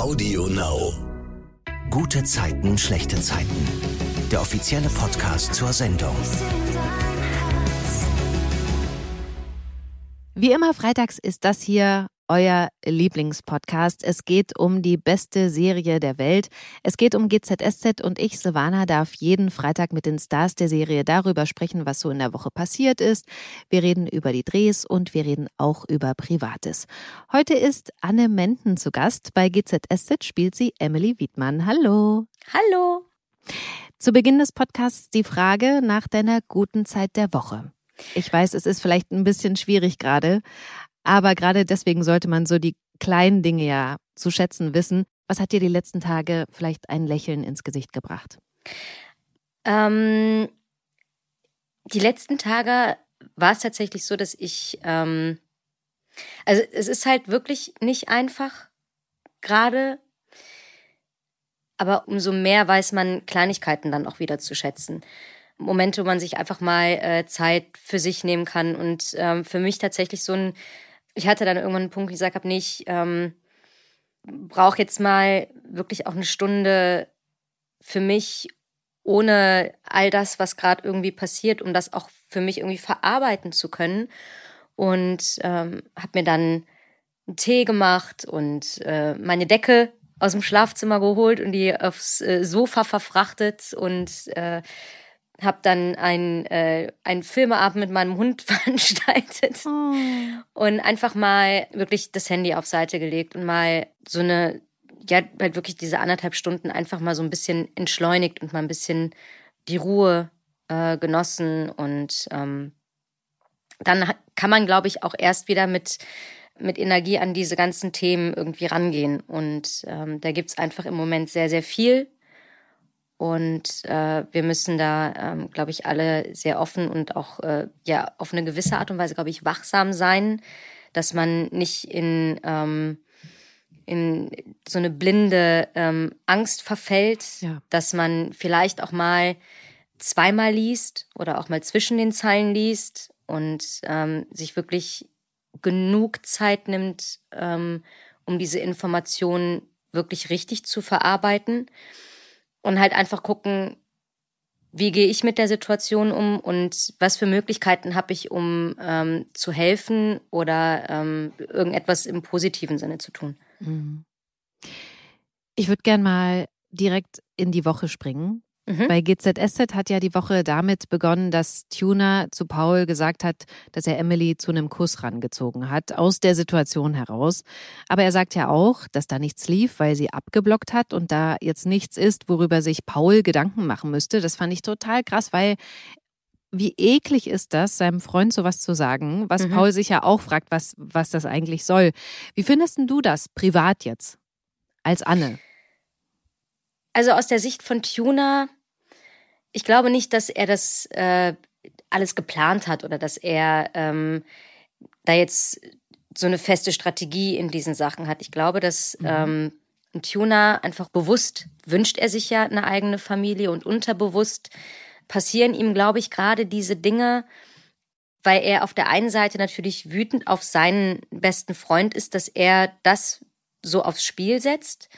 Audio Now. Gute Zeiten, schlechte Zeiten. Der offizielle Podcast zur Sendung. Wie immer freitags ist das hier euer Lieblingspodcast. Es geht um die beste Serie der Welt. Es geht um GZSZ und ich, Silvana, darf jeden Freitag mit den Stars der Serie darüber sprechen, was so in der Woche passiert ist. Wir reden über die Drehs und wir reden auch über Privates. Heute ist Anne Menden zu Gast. Bei GZSZ spielt sie Emily Wiedmann. Hallo. Hallo. Zu Beginn des Podcasts die Frage nach deiner guten Zeit der Woche. Ich weiß, es ist vielleicht ein bisschen schwierig gerade, aber gerade deswegen sollte man so die kleinen Dinge ja zu schätzen wissen. Was hat dir die letzten Tage vielleicht ein Lächeln ins Gesicht gebracht? Ähm, die letzten Tage war es tatsächlich so, dass ich, ähm, also es ist halt wirklich nicht einfach gerade, aber umso mehr weiß man Kleinigkeiten dann auch wieder zu schätzen. Momente, wo man sich einfach mal äh, Zeit für sich nehmen kann und ähm, für mich tatsächlich so ein ich hatte dann irgendwann einen Punkt, wo ich gesagt habe, nee, ich ähm, brauche jetzt mal wirklich auch eine Stunde für mich ohne all das, was gerade irgendwie passiert, um das auch für mich irgendwie verarbeiten zu können. Und ähm, habe mir dann einen Tee gemacht und äh, meine Decke aus dem Schlafzimmer geholt und die aufs äh, Sofa verfrachtet und äh, habe dann einen, äh, einen Filmeabend mit meinem Hund veranstaltet oh. und einfach mal wirklich das Handy auf Seite gelegt und mal so eine, ja, halt wirklich diese anderthalb Stunden einfach mal so ein bisschen entschleunigt und mal ein bisschen die Ruhe äh, genossen und ähm, dann kann man, glaube ich, auch erst wieder mit, mit Energie an diese ganzen Themen irgendwie rangehen. Und ähm, da gibt's einfach im Moment sehr, sehr viel und äh, wir müssen da, ähm, glaube ich, alle sehr offen und auch äh, ja auf eine gewisse Art und Weise, glaube ich, wachsam sein, dass man nicht in ähm, in so eine blinde ähm, Angst verfällt, ja. dass man vielleicht auch mal zweimal liest oder auch mal zwischen den Zeilen liest und ähm, sich wirklich genug Zeit nimmt, ähm, um diese Informationen wirklich richtig zu verarbeiten und halt einfach gucken, wie gehe ich mit der Situation um und was für Möglichkeiten habe ich, um ähm, zu helfen oder ähm, irgendetwas im positiven Sinne zu tun. Mhm. Ich würde gern mal direkt in die Woche springen. Mhm. Bei GZSZ hat ja die Woche damit begonnen, dass Tuna zu Paul gesagt hat, dass er Emily zu einem Kuss rangezogen hat, aus der Situation heraus. Aber er sagt ja auch, dass da nichts lief, weil sie abgeblockt hat und da jetzt nichts ist, worüber sich Paul Gedanken machen müsste. Das fand ich total krass, weil wie eklig ist das, seinem Freund sowas zu sagen, was mhm. Paul sich ja auch fragt, was, was das eigentlich soll. Wie findest du das privat jetzt als Anne? Also aus der Sicht von Tuna ich glaube nicht, dass er das äh, alles geplant hat oder dass er ähm, da jetzt so eine feste Strategie in diesen Sachen hat. Ich glaube, dass mhm. ähm, ein Tuner einfach bewusst wünscht er sich ja eine eigene Familie und unterbewusst passieren ihm, glaube ich, gerade diese Dinge, weil er auf der einen Seite natürlich wütend auf seinen besten Freund ist, dass er das so aufs Spiel setzt.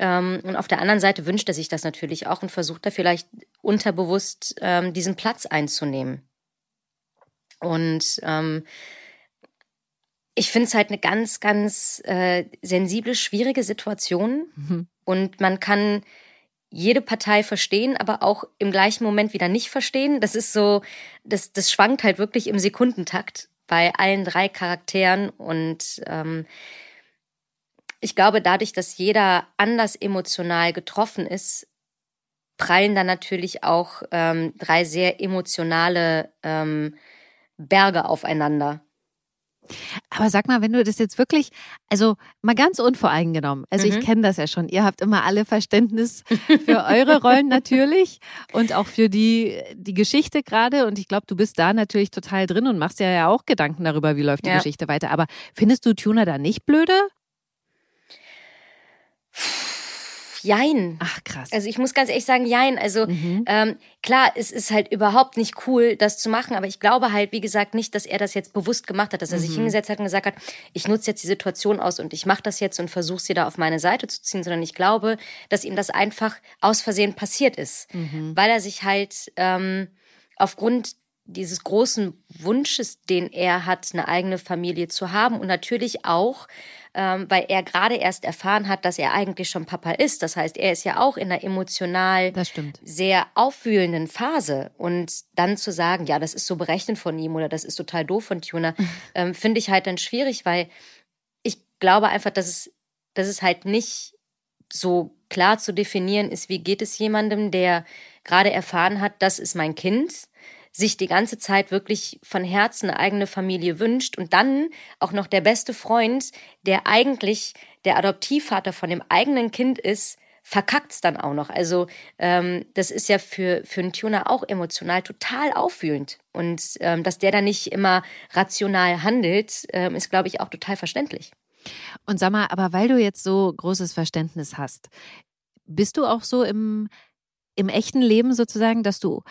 Ähm, und auf der anderen Seite wünscht er sich das natürlich auch und versucht da vielleicht unterbewusst ähm, diesen Platz einzunehmen. Und ähm, ich finde es halt eine ganz, ganz äh, sensible, schwierige Situation. Mhm. Und man kann jede Partei verstehen, aber auch im gleichen Moment wieder nicht verstehen. Das ist so, das, das schwankt halt wirklich im Sekundentakt bei allen drei Charakteren. Und ähm, ich glaube, dadurch, dass jeder anders emotional getroffen ist, prallen dann natürlich auch ähm, drei sehr emotionale ähm, Berge aufeinander. Aber sag mal, wenn du das jetzt wirklich, also mal ganz unvoreingenommen, also mhm. ich kenne das ja schon, ihr habt immer alle Verständnis für eure Rollen natürlich und auch für die, die Geschichte gerade und ich glaube, du bist da natürlich total drin und machst ja auch Gedanken darüber, wie läuft die ja. Geschichte weiter. Aber findest du Tuna da nicht blöde? Jein. Ach krass. Also ich muss ganz ehrlich sagen, jein. Also mhm. ähm, klar, es ist halt überhaupt nicht cool, das zu machen, aber ich glaube halt, wie gesagt, nicht, dass er das jetzt bewusst gemacht hat, dass er mhm. sich hingesetzt hat und gesagt hat, ich nutze jetzt die Situation aus und ich mache das jetzt und versuche sie da auf meine Seite zu ziehen, sondern ich glaube, dass ihm das einfach aus Versehen passiert ist, mhm. weil er sich halt ähm, aufgrund dieses großen Wunsches, den er hat, eine eigene Familie zu haben und natürlich auch, ähm, weil er gerade erst erfahren hat, dass er eigentlich schon Papa ist. Das heißt, er ist ja auch in einer emotional sehr aufwühlenden Phase. Und dann zu sagen, ja, das ist so berechnend von ihm oder das ist total doof von Tuna, ähm, finde ich halt dann schwierig, weil ich glaube einfach, dass es, dass es halt nicht so klar zu definieren ist, wie geht es jemandem, der gerade erfahren hat, das ist mein Kind sich die ganze Zeit wirklich von Herzen eine eigene Familie wünscht und dann auch noch der beste Freund, der eigentlich der Adoptivvater von dem eigenen Kind ist, verkackt es dann auch noch. Also ähm, das ist ja für, für einen Tuner auch emotional total aufwühlend. Und ähm, dass der da nicht immer rational handelt, ähm, ist, glaube ich, auch total verständlich. Und sag mal, aber weil du jetzt so großes Verständnis hast, bist du auch so im, im echten Leben sozusagen, dass du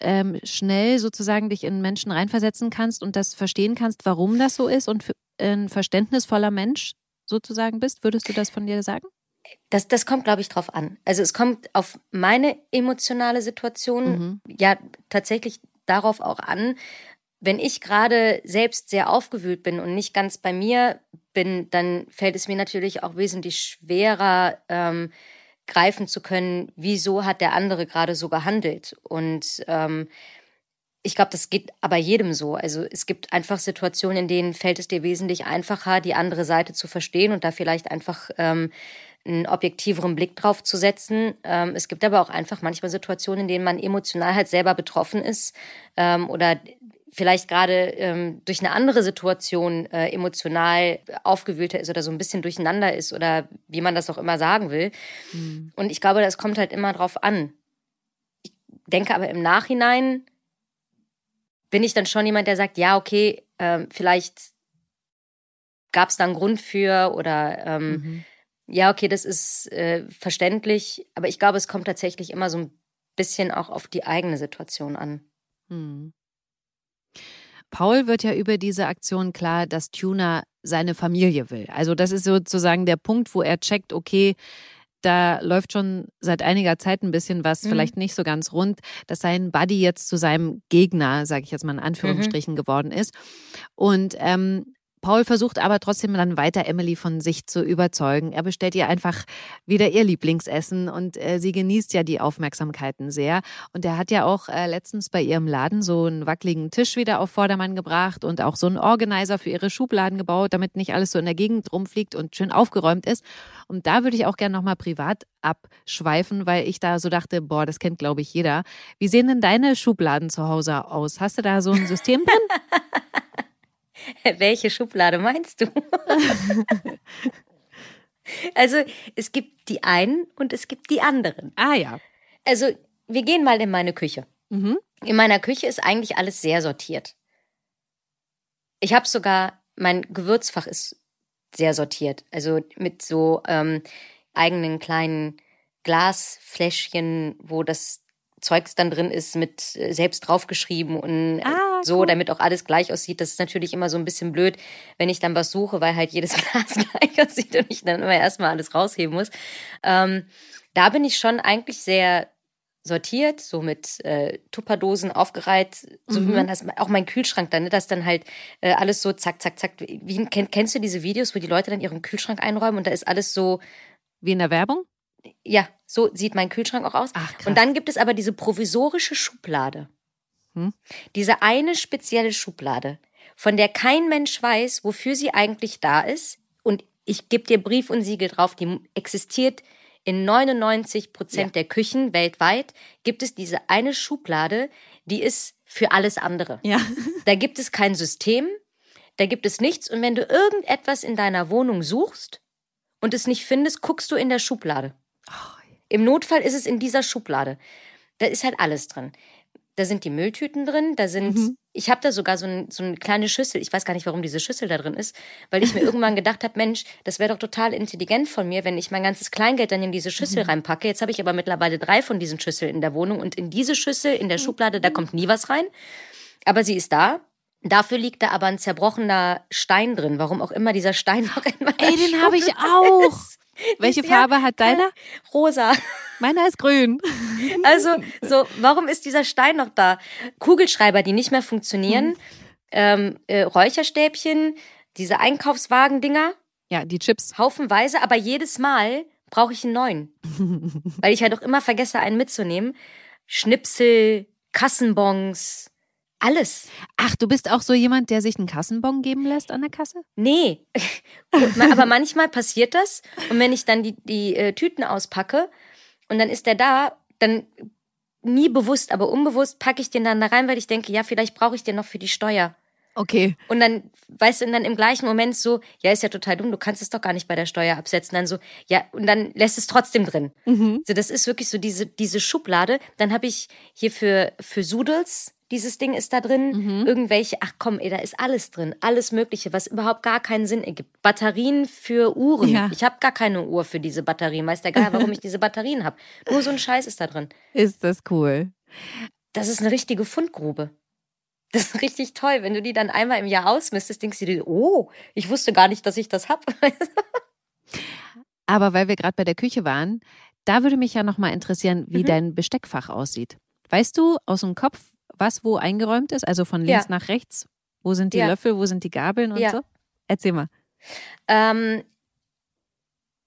ähm, schnell sozusagen dich in Menschen reinversetzen kannst und das verstehen kannst, warum das so ist und ein verständnisvoller Mensch sozusagen bist? Würdest du das von dir sagen? Das, das kommt, glaube ich, drauf an. Also es kommt auf meine emotionale Situation mhm. ja tatsächlich darauf auch an. Wenn ich gerade selbst sehr aufgewühlt bin und nicht ganz bei mir bin, dann fällt es mir natürlich auch wesentlich schwerer, ähm, greifen zu können, wieso hat der andere gerade so gehandelt. Und ähm, ich glaube, das geht aber jedem so. Also es gibt einfach Situationen, in denen fällt es dir wesentlich einfacher, die andere Seite zu verstehen und da vielleicht einfach ähm, einen objektiveren Blick drauf zu setzen. Ähm, es gibt aber auch einfach manchmal Situationen, in denen man emotional halt selber betroffen ist ähm, oder vielleicht gerade ähm, durch eine andere Situation äh, emotional aufgewühlter ist oder so ein bisschen durcheinander ist oder wie man das auch immer sagen will. Mhm. Und ich glaube, das kommt halt immer drauf an. Ich denke aber im Nachhinein bin ich dann schon jemand, der sagt, ja, okay, äh, vielleicht gab es da einen Grund für oder ähm, mhm. ja, okay, das ist äh, verständlich. Aber ich glaube, es kommt tatsächlich immer so ein bisschen auch auf die eigene Situation an. Mhm. Paul wird ja über diese Aktion klar, dass Tuna seine Familie will. Also das ist sozusagen der Punkt, wo er checkt, okay, da läuft schon seit einiger Zeit ein bisschen was, mhm. vielleicht nicht so ganz rund, dass sein Buddy jetzt zu seinem Gegner, sage ich jetzt mal in Anführungsstrichen, mhm. geworden ist. Und ähm, Paul versucht aber trotzdem dann weiter Emily von sich zu überzeugen. Er bestellt ihr einfach wieder ihr Lieblingsessen und äh, sie genießt ja die Aufmerksamkeiten sehr. Und er hat ja auch äh, letztens bei ihrem Laden so einen wackeligen Tisch wieder auf Vordermann gebracht und auch so einen Organizer für ihre Schubladen gebaut, damit nicht alles so in der Gegend rumfliegt und schön aufgeräumt ist. Und da würde ich auch gerne nochmal privat abschweifen, weil ich da so dachte, boah, das kennt glaube ich jeder. Wie sehen denn deine Schubladen zu Hause aus? Hast du da so ein System drin? Welche Schublade meinst du? also es gibt die einen und es gibt die anderen. Ah ja. Also wir gehen mal in meine Küche. Mhm. In meiner Küche ist eigentlich alles sehr sortiert. Ich habe sogar, mein Gewürzfach ist sehr sortiert. Also mit so ähm, eigenen kleinen Glasfläschchen, wo das Zeugs dann drin ist, mit äh, selbst draufgeschrieben und ah, so, cool. damit auch alles gleich aussieht. Das ist natürlich immer so ein bisschen blöd, wenn ich dann was suche, weil halt jedes Glas gleich aussieht und ich dann immer erstmal alles rausheben muss. Ähm, da bin ich schon eigentlich sehr sortiert, so mit äh, Tupperdosen aufgereiht, so mhm. wie man das, auch mein Kühlschrank dann, ne, das dann halt äh, alles so zack, zack, zack. Wie, kenn, kennst du diese Videos, wo die Leute dann ihren Kühlschrank einräumen und da ist alles so. Wie in der Werbung? Ja, so sieht mein Kühlschrank auch aus. Ach, krass. Und dann gibt es aber diese provisorische Schublade. Hm? Diese eine spezielle Schublade, von der kein Mensch weiß, wofür sie eigentlich da ist. Und ich gebe dir Brief und Siegel drauf, die existiert in 99 Prozent ja. der Küchen weltweit. Gibt es diese eine Schublade, die ist für alles andere. Ja. Da gibt es kein System, da gibt es nichts. Und wenn du irgendetwas in deiner Wohnung suchst und es nicht findest, guckst du in der Schublade. Im Notfall ist es in dieser Schublade. Da ist halt alles drin. Da sind die Mülltüten drin, da sind, mhm. ich habe da sogar so, ein, so eine kleine Schüssel. Ich weiß gar nicht, warum diese Schüssel da drin ist, weil ich mir irgendwann gedacht habe, Mensch, das wäre doch total intelligent von mir, wenn ich mein ganzes Kleingeld dann in diese Schüssel mhm. reinpacke. Jetzt habe ich aber mittlerweile drei von diesen Schüsseln in der Wohnung und in diese Schüssel in der Schublade, da kommt nie was rein. Aber sie ist da. Dafür liegt da aber ein zerbrochener Stein drin, warum auch immer dieser Stein noch in meiner Ey, den habe ich auch. Ist. Welche Farbe hat deiner? Rosa. Meiner ist grün. Also, so, warum ist dieser Stein noch da? Kugelschreiber, die nicht mehr funktionieren, mhm. ähm, äh, Räucherstäbchen, diese Einkaufswagen-Dinger. Ja, die Chips. Haufenweise, aber jedes Mal brauche ich einen neuen. Weil ich halt auch immer vergesse, einen mitzunehmen. Schnipsel, Kassenbons, alles. Ach, du bist auch so jemand, der sich einen Kassenbon geben lässt an der Kasse? Nee. aber manchmal passiert das. Und wenn ich dann die, die äh, Tüten auspacke und dann ist der da, dann nie bewusst, aber unbewusst packe ich den dann da rein, weil ich denke, ja, vielleicht brauche ich den noch für die Steuer. Okay. Und dann, weißt du, und dann im gleichen Moment so, ja, ist ja total dumm, du kannst es doch gar nicht bei der Steuer absetzen. Dann so, ja, und dann lässt es trotzdem drin. Mhm. So, das ist wirklich so diese, diese Schublade. Dann habe ich hier für, für Sudels dieses Ding ist da drin, mhm. irgendwelche, ach komm, ey, da ist alles drin, alles Mögliche, was überhaupt gar keinen Sinn ergibt. Batterien für Uhren. Ja. Ich habe gar keine Uhr für diese Batterien. Weiß der Geil, warum ich diese Batterien habe. Nur so ein Scheiß ist da drin. Ist das cool. Das ist eine richtige Fundgrube. Das ist richtig toll. Wenn du die dann einmal im Jahr ausmistest, denkst du dir, oh, ich wusste gar nicht, dass ich das habe. Aber weil wir gerade bei der Küche waren, da würde mich ja nochmal interessieren, wie mhm. dein Besteckfach aussieht. Weißt du aus dem Kopf, was wo eingeräumt ist? Also von links ja. nach rechts? Wo sind die ja. Löffel, wo sind die Gabeln und ja. so? Erzähl mal. Ähm,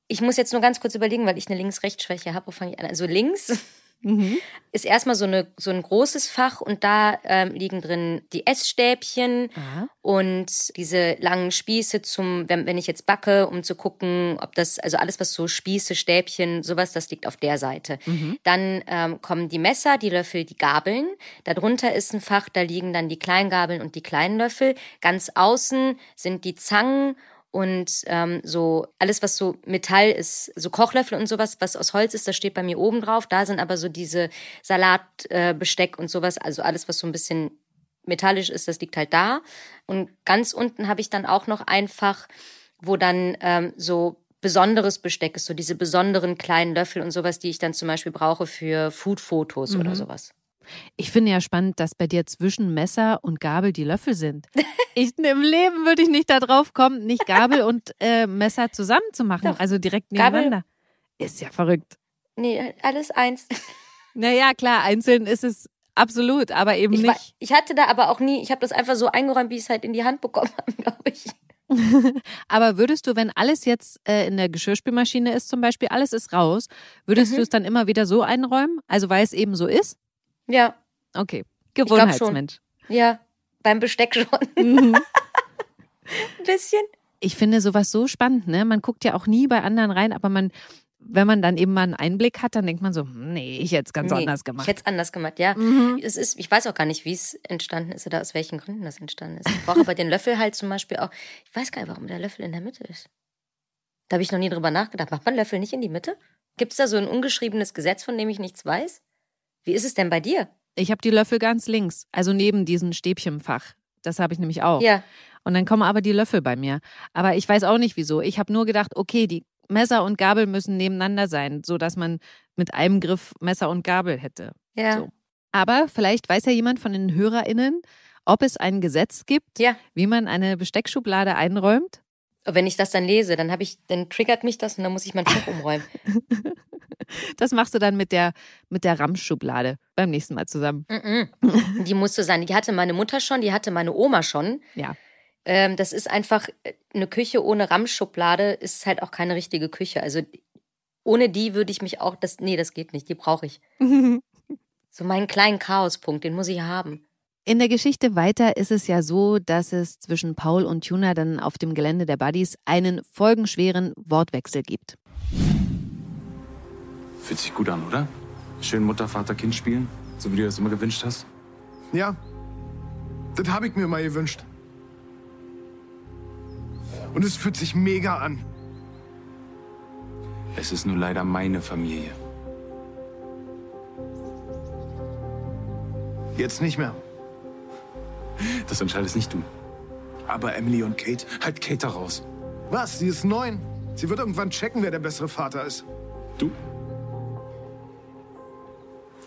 ich muss jetzt nur ganz kurz überlegen, weil ich eine Links-Rechts-Schwäche habe. Wo fange ich an? Also links Mhm. Ist erstmal so, eine, so ein großes Fach und da ähm, liegen drin die Essstäbchen Aha. und diese langen Spieße zum, wenn, wenn ich jetzt backe, um zu gucken, ob das, also alles, was so Spieße, Stäbchen, sowas, das liegt auf der Seite. Mhm. Dann ähm, kommen die Messer, die Löffel, die Gabeln. Darunter ist ein Fach, da liegen dann die Kleingabeln und die kleinen Löffel. Ganz außen sind die Zangen und ähm, so alles, was so Metall ist, so Kochlöffel und sowas, was aus Holz ist, das steht bei mir oben drauf. Da sind aber so diese Salatbesteck äh, und sowas, also alles, was so ein bisschen metallisch ist, das liegt halt da. Und ganz unten habe ich dann auch noch einfach, wo dann ähm, so besonderes Besteck ist, so diese besonderen kleinen Löffel und sowas, die ich dann zum Beispiel brauche für Foodfotos mhm. oder sowas. Ich finde ja spannend, dass bei dir zwischen Messer und Gabel die Löffel sind. Ich, Im Leben würde ich nicht darauf kommen, nicht Gabel und äh, Messer zusammen zu machen, Doch. also direkt nebeneinander. Gabel. Ist ja verrückt. Nee, alles eins. Naja, klar, einzeln ist es absolut, aber eben ich nicht. War, ich hatte da aber auch nie, ich habe das einfach so eingeräumt, wie ich es halt in die Hand bekommen habe, glaube ich. aber würdest du, wenn alles jetzt äh, in der Geschirrspülmaschine ist zum Beispiel, alles ist raus, würdest mhm. du es dann immer wieder so einräumen? Also weil es eben so ist? Ja. Okay. Gewohnheitsmensch. Ja, beim Besteck schon. Mhm. Ein bisschen. Ich finde sowas so spannend, ne? Man guckt ja auch nie bei anderen rein, aber man, wenn man dann eben mal einen Einblick hat, dann denkt man so, hm, nee, ich hätte es ganz nee, anders gemacht. Ich hätte es anders gemacht, ja. Mhm. Es ist, ich weiß auch gar nicht, wie es entstanden ist oder aus welchen Gründen das entstanden ist. Ich brauche aber den Löffel halt zum Beispiel auch. Ich weiß gar nicht, warum der Löffel in der Mitte ist. Da habe ich noch nie drüber nachgedacht. Macht man Löffel nicht in die Mitte? Gibt es da so ein ungeschriebenes Gesetz, von dem ich nichts weiß? Wie ist es denn bei dir? Ich habe die Löffel ganz links, also neben diesem Stäbchenfach. Das habe ich nämlich auch. Ja. Und dann kommen aber die Löffel bei mir. Aber ich weiß auch nicht wieso. Ich habe nur gedacht, okay, die Messer und Gabel müssen nebeneinander sein, sodass man mit einem Griff Messer und Gabel hätte. Ja. So. Aber vielleicht weiß ja jemand von den HörerInnen, ob es ein Gesetz gibt, ja. wie man eine Besteckschublade einräumt. Wenn ich das dann lese, dann habe ich, dann triggert mich das und dann muss ich mein Fach umräumen. Das machst du dann mit der, mit der Ramschschublade beim nächsten Mal zusammen. Mm -mm. Die musste sein. Die hatte meine Mutter schon, die hatte meine Oma schon. Ja. Ähm, das ist einfach äh, eine Küche ohne Ramschschublade ist halt auch keine richtige Küche. Also ohne die würde ich mich auch, das, nee, das geht nicht, die brauche ich. so meinen kleinen Chaospunkt, den muss ich haben. In der Geschichte weiter ist es ja so, dass es zwischen Paul und Tuna dann auf dem Gelände der Buddies einen folgenschweren Wortwechsel gibt. Fühlt sich gut an, oder? Schön Mutter, Vater, Kind spielen, so wie du das immer gewünscht hast. Ja, das habe ich mir mal gewünscht. Und es fühlt sich mega an. Es ist nur leider meine Familie. Jetzt nicht mehr. Das entscheidest nicht du. Aber Emily und Kate? Halt Kate da raus. Was? Sie ist neun. Sie wird irgendwann checken, wer der bessere Vater ist. Du?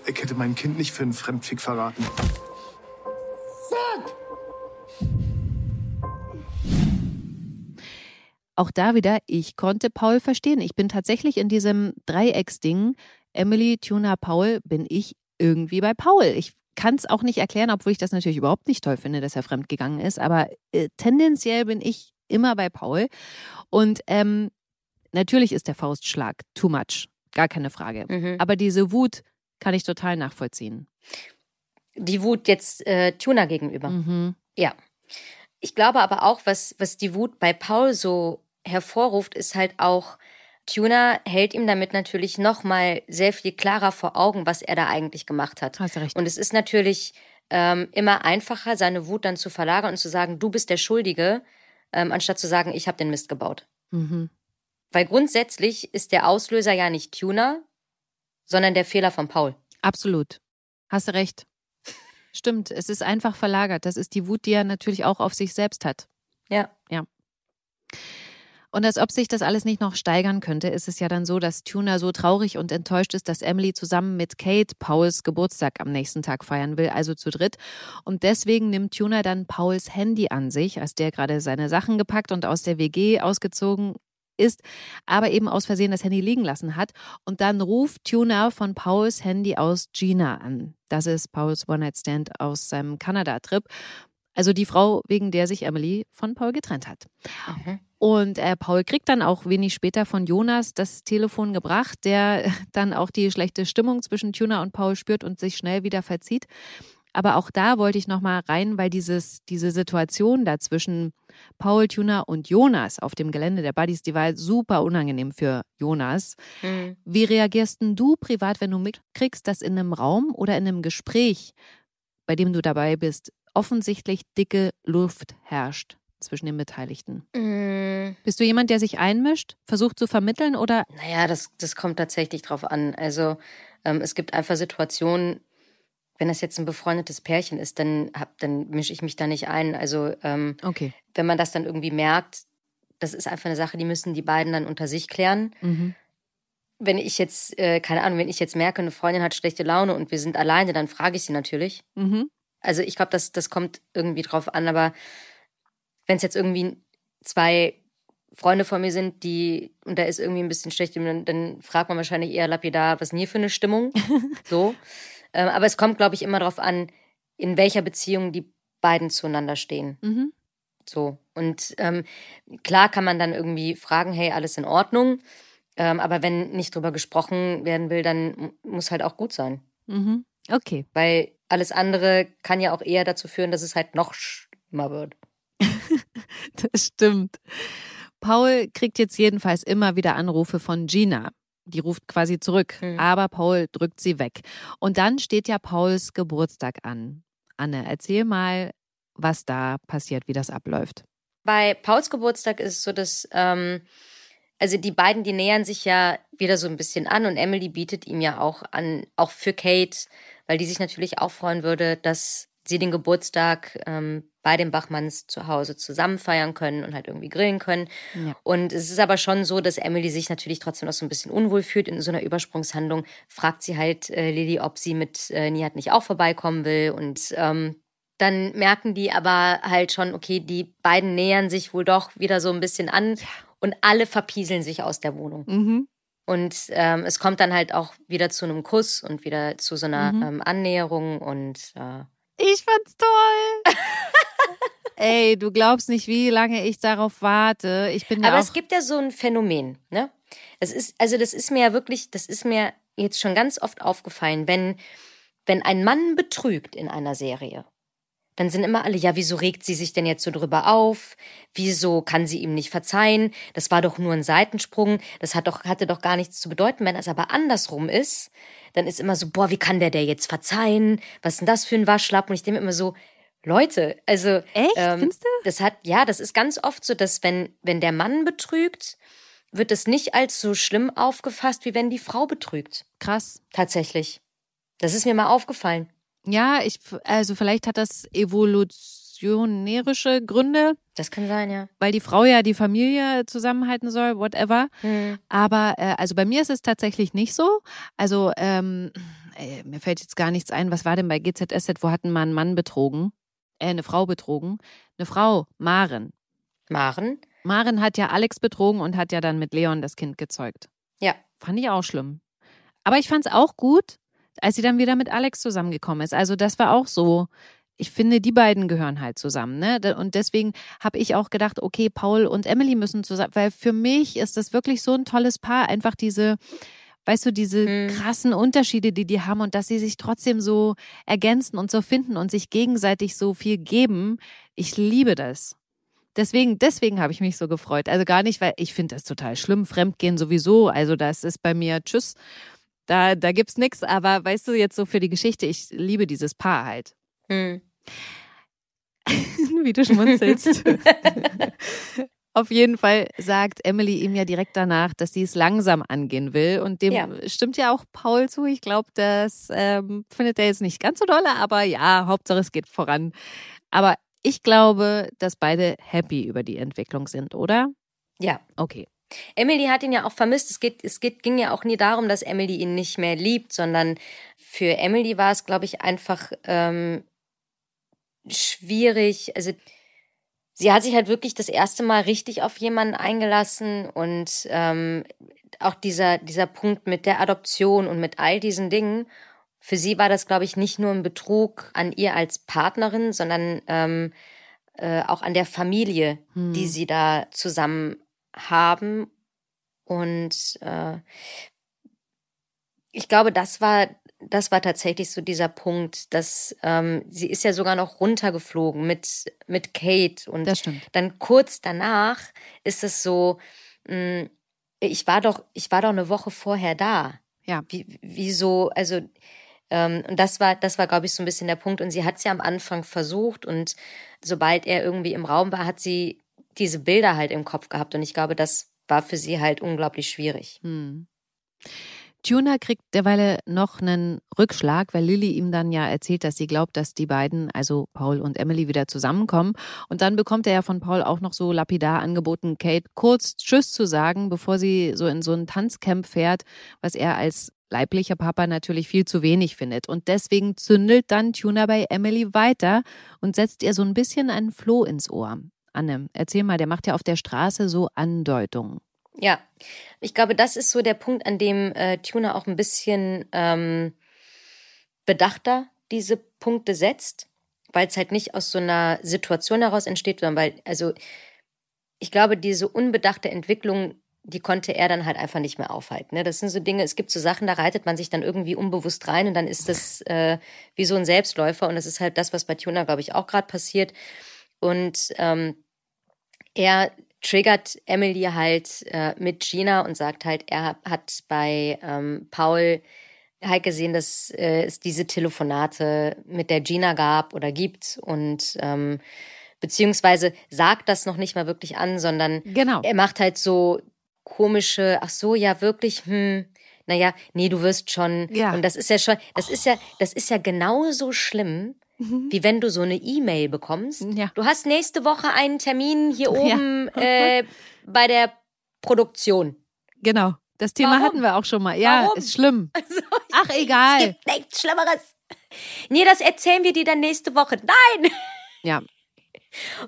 Ich hätte mein Kind nicht für einen Fremdfick verraten. Auch da wieder, ich konnte Paul verstehen. Ich bin tatsächlich in diesem Dreiecksding, Emily, Tuna, Paul, bin ich irgendwie bei Paul. Ich kann es auch nicht erklären, obwohl ich das natürlich überhaupt nicht toll finde, dass er fremdgegangen ist. Aber äh, tendenziell bin ich immer bei Paul. Und ähm, natürlich ist der Faustschlag too much, gar keine Frage. Mhm. Aber diese Wut kann ich total nachvollziehen. Die Wut jetzt äh, Tuna gegenüber. Mhm. Ja. Ich glaube aber auch, was, was die Wut bei Paul so hervorruft, ist halt auch, Tuna hält ihm damit natürlich nochmal sehr viel klarer vor Augen, was er da eigentlich gemacht hat. Hast recht. Und es ist natürlich ähm, immer einfacher, seine Wut dann zu verlagern und zu sagen, du bist der Schuldige, ähm, anstatt zu sagen, ich habe den Mist gebaut. Mhm. Weil grundsätzlich ist der Auslöser ja nicht Tuna, sondern der Fehler von Paul. Absolut. Hast du recht. Stimmt, es ist einfach verlagert. Das ist die Wut, die er natürlich auch auf sich selbst hat. Ja. Ja. Und als ob sich das alles nicht noch steigern könnte, ist es ja dann so, dass Tuna so traurig und enttäuscht ist, dass Emily zusammen mit Kate Pauls Geburtstag am nächsten Tag feiern will, also zu dritt. Und deswegen nimmt Tuna dann Pauls Handy an sich, als der gerade seine Sachen gepackt und aus der WG ausgezogen ist, aber eben aus Versehen das Handy liegen lassen hat. Und dann ruft Tuna von Pauls Handy aus Gina an. Das ist Pauls One-Night-Stand aus seinem Kanada-Trip. Also die Frau, wegen der sich Emily von Paul getrennt hat. Mhm. Und äh, Paul kriegt dann auch wenig später von Jonas das Telefon gebracht, der dann auch die schlechte Stimmung zwischen Tuna und Paul spürt und sich schnell wieder verzieht. Aber auch da wollte ich nochmal rein, weil dieses, diese Situation da zwischen Paul, Tuna und Jonas auf dem Gelände der Buddies, die war super unangenehm für Jonas. Mhm. Wie reagierst denn du privat, wenn du mitkriegst, dass in einem Raum oder in einem Gespräch, bei dem du dabei bist, offensichtlich dicke Luft herrscht? Zwischen den Beteiligten? Mm. Bist du jemand, der sich einmischt, versucht zu vermitteln oder? Naja, das, das kommt tatsächlich drauf an. Also ähm, es gibt einfach Situationen, wenn das jetzt ein befreundetes Pärchen ist, dann, dann mische ich mich da nicht ein. Also ähm, okay. wenn man das dann irgendwie merkt, das ist einfach eine Sache, die müssen die beiden dann unter sich klären. Mhm. Wenn ich jetzt, äh, keine Ahnung, wenn ich jetzt merke, eine Freundin hat schlechte Laune und wir sind alleine, dann frage ich sie natürlich. Mhm. Also ich glaube, das, das kommt irgendwie drauf an, aber wenn es jetzt irgendwie zwei Freunde von mir sind, die, und da ist irgendwie ein bisschen schlecht, dann, dann fragt man wahrscheinlich eher lapidar, was ist denn hier für eine Stimmung? so. Ähm, aber es kommt, glaube ich, immer darauf an, in welcher Beziehung die beiden zueinander stehen. Mhm. So. Und ähm, klar kann man dann irgendwie fragen, hey, alles in Ordnung. Ähm, aber wenn nicht drüber gesprochen werden will, dann muss halt auch gut sein. Mhm. Okay. Weil alles andere kann ja auch eher dazu führen, dass es halt noch schlimmer wird. das stimmt. Paul kriegt jetzt jedenfalls immer wieder Anrufe von Gina. Die ruft quasi zurück, mhm. aber Paul drückt sie weg. Und dann steht ja Pauls Geburtstag an. Anne, erzähl mal, was da passiert, wie das abläuft. Bei Pauls Geburtstag ist es so, dass, ähm, also die beiden, die nähern sich ja wieder so ein bisschen an und Emily bietet ihm ja auch an, auch für Kate, weil die sich natürlich auch freuen würde, dass sie den Geburtstag ähm, bei den Bachmanns zu Hause zusammen feiern können und halt irgendwie grillen können. Ja. Und es ist aber schon so, dass Emily sich natürlich trotzdem noch so ein bisschen unwohl fühlt in so einer Übersprungshandlung. Fragt sie halt äh, Lilly, ob sie mit äh, Nihat nicht auch vorbeikommen will. Und ähm, dann merken die aber halt schon, okay, die beiden nähern sich wohl doch wieder so ein bisschen an ja. und alle verpieseln sich aus der Wohnung. Mhm. Und ähm, es kommt dann halt auch wieder zu einem Kuss und wieder zu so einer mhm. ähm, Annäherung und äh, ich fand's toll. Ey, du glaubst nicht, wie lange ich darauf warte. Ich bin Aber es gibt ja so ein Phänomen, ne? Es ist, also das ist mir ja wirklich, das ist mir jetzt schon ganz oft aufgefallen, wenn, wenn ein Mann betrügt in einer Serie, dann sind immer alle, ja, wieso regt sie sich denn jetzt so drüber auf? Wieso kann sie ihm nicht verzeihen? Das war doch nur ein Seitensprung. Das hat doch, hatte doch gar nichts zu bedeuten. Wenn es aber andersrum ist, dann ist immer so, boah, wie kann der der jetzt verzeihen? Was ist denn das für ein Waschlappen? Und ich denke immer so, Leute, also echt, ähm, findest du? Das hat ja, das ist ganz oft so, dass wenn wenn der Mann betrügt, wird es nicht als so schlimm aufgefasst, wie wenn die Frau betrügt. Krass. Tatsächlich. Das ist mir mal aufgefallen. Ja, ich, also vielleicht hat das evolutionärische Gründe. Das kann sein, ja. Weil die Frau ja die Familie zusammenhalten soll, whatever. Hm. Aber äh, also bei mir ist es tatsächlich nicht so. Also ähm, äh, mir fällt jetzt gar nichts ein. Was war denn bei GZSZ? Wo hatten mal einen Mann betrogen? Äh, eine Frau betrogen. Eine Frau, Maren. Maren? Maren hat ja Alex betrogen und hat ja dann mit Leon das Kind gezeugt. Ja. Fand ich auch schlimm. Aber ich fand es auch gut, als sie dann wieder mit Alex zusammengekommen ist. Also das war auch so. Ich finde, die beiden gehören halt zusammen. Ne? Und deswegen habe ich auch gedacht, okay, Paul und Emily müssen zusammen, weil für mich ist das wirklich so ein tolles Paar. Einfach diese, weißt du, diese Hm. krassen Unterschiede, die die haben und dass sie sich trotzdem so ergänzen und so finden und sich gegenseitig so viel geben. Ich liebe das. Deswegen, deswegen habe ich mich so gefreut. Also gar nicht, weil ich finde das total schlimm. Fremdgehen sowieso. Also das ist bei mir Tschüss. Da, da gibt's nix. Aber weißt du, jetzt so für die Geschichte, ich liebe dieses Paar halt. Hm. Wie du schmunzelst. Auf jeden Fall sagt Emily ihm ja direkt danach, dass sie es langsam angehen will. Und dem Ja. stimmt ja auch Paul zu. Ich glaube, das ähm, findet er jetzt nicht ganz so dolle, aber ja, Hauptsache es geht voran. Aber ich glaube, dass beide happy über die Entwicklung sind, oder? Ja. Okay. Emily hat ihn ja auch vermisst. Es, geht, es geht, ging ja auch nie darum, dass Emily ihn nicht mehr liebt, sondern für Emily war es, glaube ich, einfach ähm, schwierig. Also sie hat sich halt wirklich das erste Mal richtig auf jemanden eingelassen und ähm, auch dieser, dieser Punkt mit der Adoption und mit all diesen Dingen. Für sie war das, glaube ich, nicht nur ein Betrug an ihr als Partnerin, sondern ähm, äh, auch an der Familie, Hm. die sie da zusammen haben. Und äh, ich glaube, das war, das war tatsächlich so dieser Punkt, dass ähm, sie ist ja sogar noch runtergeflogen mit, mit Kate und Das stimmt. dann kurz danach ist es so, mh, ich war doch, ich war doch eine Woche vorher da. Ja. Wie, wieso, also, ähm, und das war, das war, glaube ich, so ein bisschen der Punkt. Und sie hat es ja am Anfang versucht und sobald er irgendwie im Raum war, hat sie diese Bilder halt im Kopf gehabt. Und ich glaube, das war für sie halt unglaublich schwierig. Hm. Tuna kriegt derweil noch einen Rückschlag, weil Lilly ihm dann ja erzählt, dass sie glaubt, dass die beiden, also Paul und Emily, wieder zusammenkommen. Und dann bekommt er ja von Paul auch noch so lapidar angeboten, Kate kurz Tschüss zu sagen, bevor sie so in so ein Tanzcamp fährt, was er als leiblicher Papa natürlich viel zu wenig findet. Und deswegen zündelt dann Tuna bei Emily weiter und setzt ihr so ein bisschen einen Floh ins Ohr. Anne, erzähl mal, der macht ja auf der Straße so Andeutungen. Ja, ich glaube, das ist so der Punkt, an dem äh, Tuna auch ein bisschen ähm, bedachter diese Punkte setzt, weil es halt nicht aus so einer Situation heraus entsteht, sondern weil, also ich glaube, diese unbedachte Entwicklung, die konnte er dann halt einfach nicht mehr aufhalten. Ne? Das sind so Dinge, es gibt so Sachen, da reitet man sich dann irgendwie unbewusst rein und dann ist das äh, wie so ein Selbstläufer und das ist halt das, was bei Tuna, glaube ich, auch gerade passiert. Und ähm, er triggert Emily halt äh, mit Gina und sagt halt, er hat bei ähm, Paul halt gesehen, dass äh, es diese Telefonate mit der Gina gab oder gibt und ähm, beziehungsweise sagt das noch nicht mal wirklich an, sondern Genau. er macht halt so komische, ach so, ja, wirklich, hm, naja, nee, du wirst schon. Ja. Und das ist ja schon, das ist ja, das ist ja genauso schlimm, wie wenn du so eine E-Mail bekommst. Mhm. Ja. Du hast nächste Woche einen Termin hier oben äh, bei der Produktion. Genau. Das Thema Warum? hatten wir auch schon mal. Ja, Warum? ist schlimm. Ach, Es egal. gibt nichts Schlimmeres. Nee, das erzählen wir dir dann nächste Woche. Nein! Ja.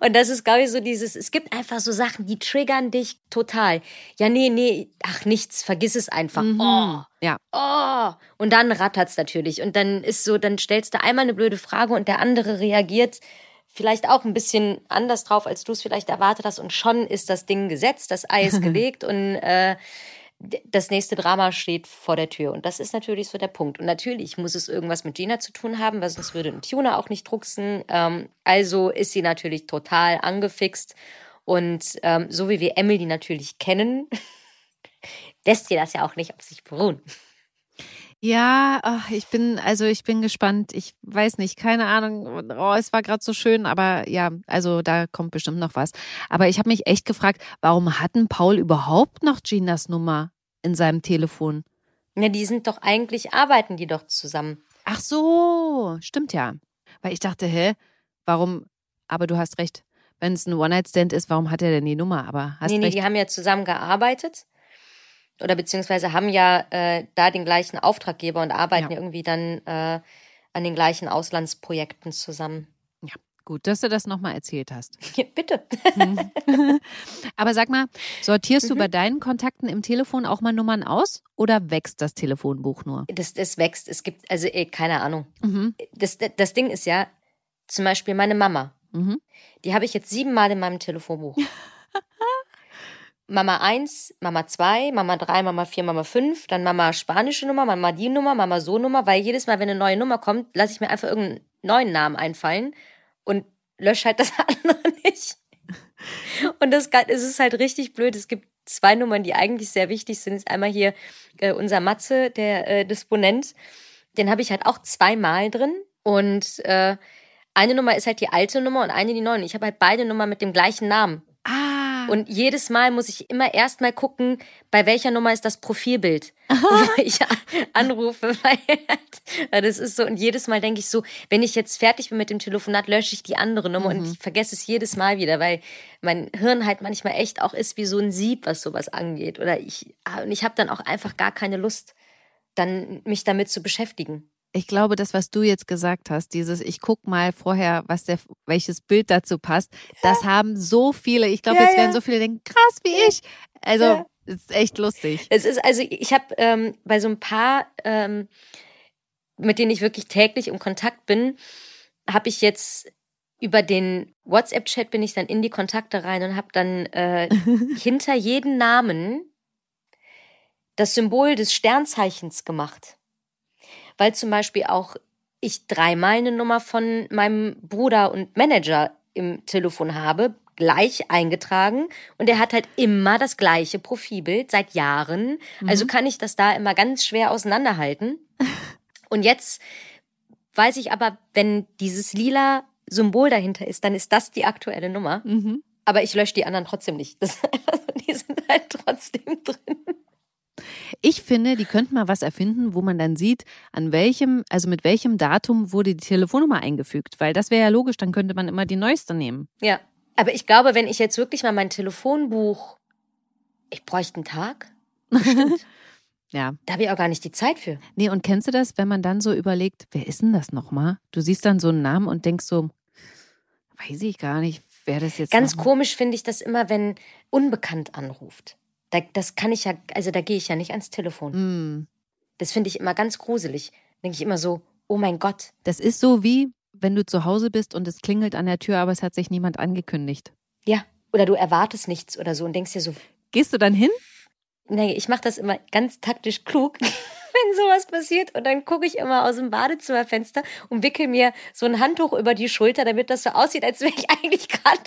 Und das ist, glaube ich, so dieses, es gibt einfach so Sachen, die triggern dich total. Ja, nee, nee, ach nichts, vergiss es einfach. Mhm. Oh, Ja. oh. Und dann rattert's natürlich. Und dann ist so, dann stellst du einmal eine blöde Frage und der andere reagiert vielleicht auch ein bisschen anders drauf, als du es vielleicht erwartet hast. Und schon ist das Ding gesetzt, das Ei ist gelegt und äh, das nächste Drama steht vor der Tür. Und das ist natürlich so der Punkt. Und natürlich muss es irgendwas mit Gina zu tun haben, weil sonst würde ein Tuna auch nicht drucksen. Ähm, also ist sie natürlich total angefixt. Und ähm, so wie wir Emily natürlich kennen, lässt sie das ja auch nicht auf sich beruhen. Ja, ach, ich bin, also ich bin gespannt. Ich weiß nicht, keine Ahnung. Oh, es war gerade so schön, aber ja, also da kommt bestimmt noch was. Aber ich habe mich echt gefragt, warum hatten Paul überhaupt noch Ginas Nummer in seinem Telefon? Ja, die sind doch eigentlich, arbeiten die doch zusammen. Ach so, stimmt ja. Weil ich dachte, hä, warum? Aber du hast recht. Wenn es ein One-Night-Stand ist, warum hat er denn die Nummer? Aber hast nee, nee, recht. die haben ja zusammen gearbeitet. Oder beziehungsweise haben ja äh, da den gleichen Auftraggeber und arbeiten Ja. irgendwie dann äh, an den gleichen Auslandsprojekten zusammen. ja, gut, dass du das nochmal erzählt hast. Ja, bitte. Aber sag mal, sortierst Mhm. du bei deinen Kontakten im Telefon auch mal Nummern aus oder wächst das Telefonbuch nur? Das, das wächst. Es gibt, also eh, keine Ahnung. Mhm. Das, das Ding ist ja, zum Beispiel meine Mama. Mhm. Die habe ich jetzt siebenmal in meinem Telefonbuch. Mama 1, Mama 2, Mama 3, Mama 4, Mama 5, dann Mama spanische Nummer, Mama die Nummer, Mama so Nummer, weil jedes Mal, wenn eine neue Nummer kommt, lasse ich mir einfach irgendeinen neuen Namen einfallen und lösche halt das andere nicht. Und das es ist halt richtig blöd. Es gibt zwei Nummern, die eigentlich sehr wichtig sind. Ist einmal hier äh, unser Matze, der äh, Disponent. Den habe ich halt auch zweimal drin. Und äh, eine Nummer ist halt die alte Nummer und eine die neue. Ich habe halt beide Nummern mit dem gleichen Namen. Und jedes Mal muss ich immer erst mal gucken, bei welcher Nummer ist das Profilbild, wo ich anrufe. Weil das ist so, und jedes Mal denke ich so, wenn ich jetzt fertig bin mit dem Telefonat, lösche ich die andere Nummer und ich vergesse es jedes Mal wieder, weil mein Hirn halt manchmal echt auch ist wie so ein Sieb, was sowas angeht. Oder ich, ah, und ich habe dann auch einfach gar keine Lust, dann mich damit zu beschäftigen. Ich glaube, das, was du jetzt gesagt hast, dieses, ich guck mal vorher, was der, welches Bild dazu passt, das haben so viele. Ich glaube, Ja, jetzt werden ja. so viele denken, krass wie ich. Also, Ja. es ist echt lustig. Es ist also, ich habe ähm, bei so ein paar, ähm, mit denen ich wirklich täglich im Kontakt bin, habe ich jetzt über den WhatsApp-Chat bin ich dann in die Kontakte rein und habe dann äh, hinter jeden Namen das Symbol des Sternzeichens gemacht. Weil zum Beispiel auch ich dreimal eine Nummer von meinem Bruder und Manager im Telefon habe, gleich eingetragen und er hat halt immer das gleiche Profilbild seit Jahren. Also kann ich das da immer ganz schwer auseinanderhalten. Und jetzt weiß ich aber, wenn dieses lila Symbol dahinter ist, dann ist das die aktuelle Nummer. Mhm. Aber ich lösche die anderen trotzdem nicht. Das, also die sind halt trotzdem drin. Ich finde, die könnten mal was erfinden, wo man dann sieht, an welchem, also mit welchem Datum wurde die Telefonnummer eingefügt. Weil das wäre ja logisch, dann könnte man immer die neueste nehmen. Ja. Aber ich glaube, wenn ich jetzt wirklich mal mein Telefonbuch, ich bräuchte einen Tag. Ja. Da habe ich auch gar nicht die Zeit für. Nee, und kennst du das, wenn man dann so überlegt, wer ist denn das nochmal? Du siehst dann so einen Namen und denkst so, weiß ich gar nicht, wer das jetzt Ganz noch mal- komisch finde ich das immer, wenn unbekannt anruft. Da, das kann ich ja, also da gehe ich ja nicht ans Telefon. Mm. Das finde ich immer ganz gruselig. Denke ich immer so, oh mein Gott. Das ist so wie, wenn du zu Hause bist und es klingelt an der Tür, aber es hat sich niemand angekündigt. Ja. Oder du erwartest nichts oder so und denkst dir so, Gehst du dann hin? Nee, ich mache das immer ganz taktisch klug, wenn sowas passiert. Und dann gucke ich immer aus dem Badezimmerfenster und wickel mir so ein Handtuch über die Schulter, damit das so aussieht, als wäre ich eigentlich gerade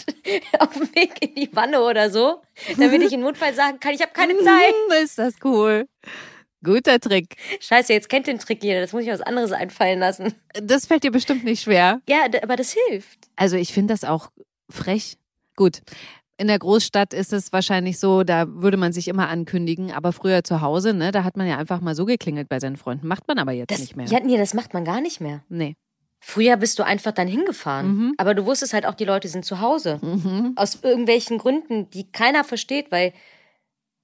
auf dem Weg in die Wanne oder so. Damit ich im Notfall sagen kann, ich habe keine Zeit. Ist das cool. Guter Trick. Scheiße, jetzt kennt den Trick jeder. Das muss ich was anderes einfallen lassen. Das fällt dir bestimmt nicht schwer. Ja, aber das hilft. Also ich finde das auch frech. Gut. In der Großstadt ist es wahrscheinlich so, da würde man sich immer ankündigen, aber früher zu Hause, ne, da hat man ja einfach mal so geklingelt bei seinen Freunden. Macht man aber jetzt Das, nicht mehr. Ja, nee, das macht man gar nicht mehr. Nee. Früher bist du einfach dann hingefahren. Mhm. Aber du wusstest halt auch, die Leute sind zu Hause. Mhm. Aus irgendwelchen Gründen, die keiner versteht, weil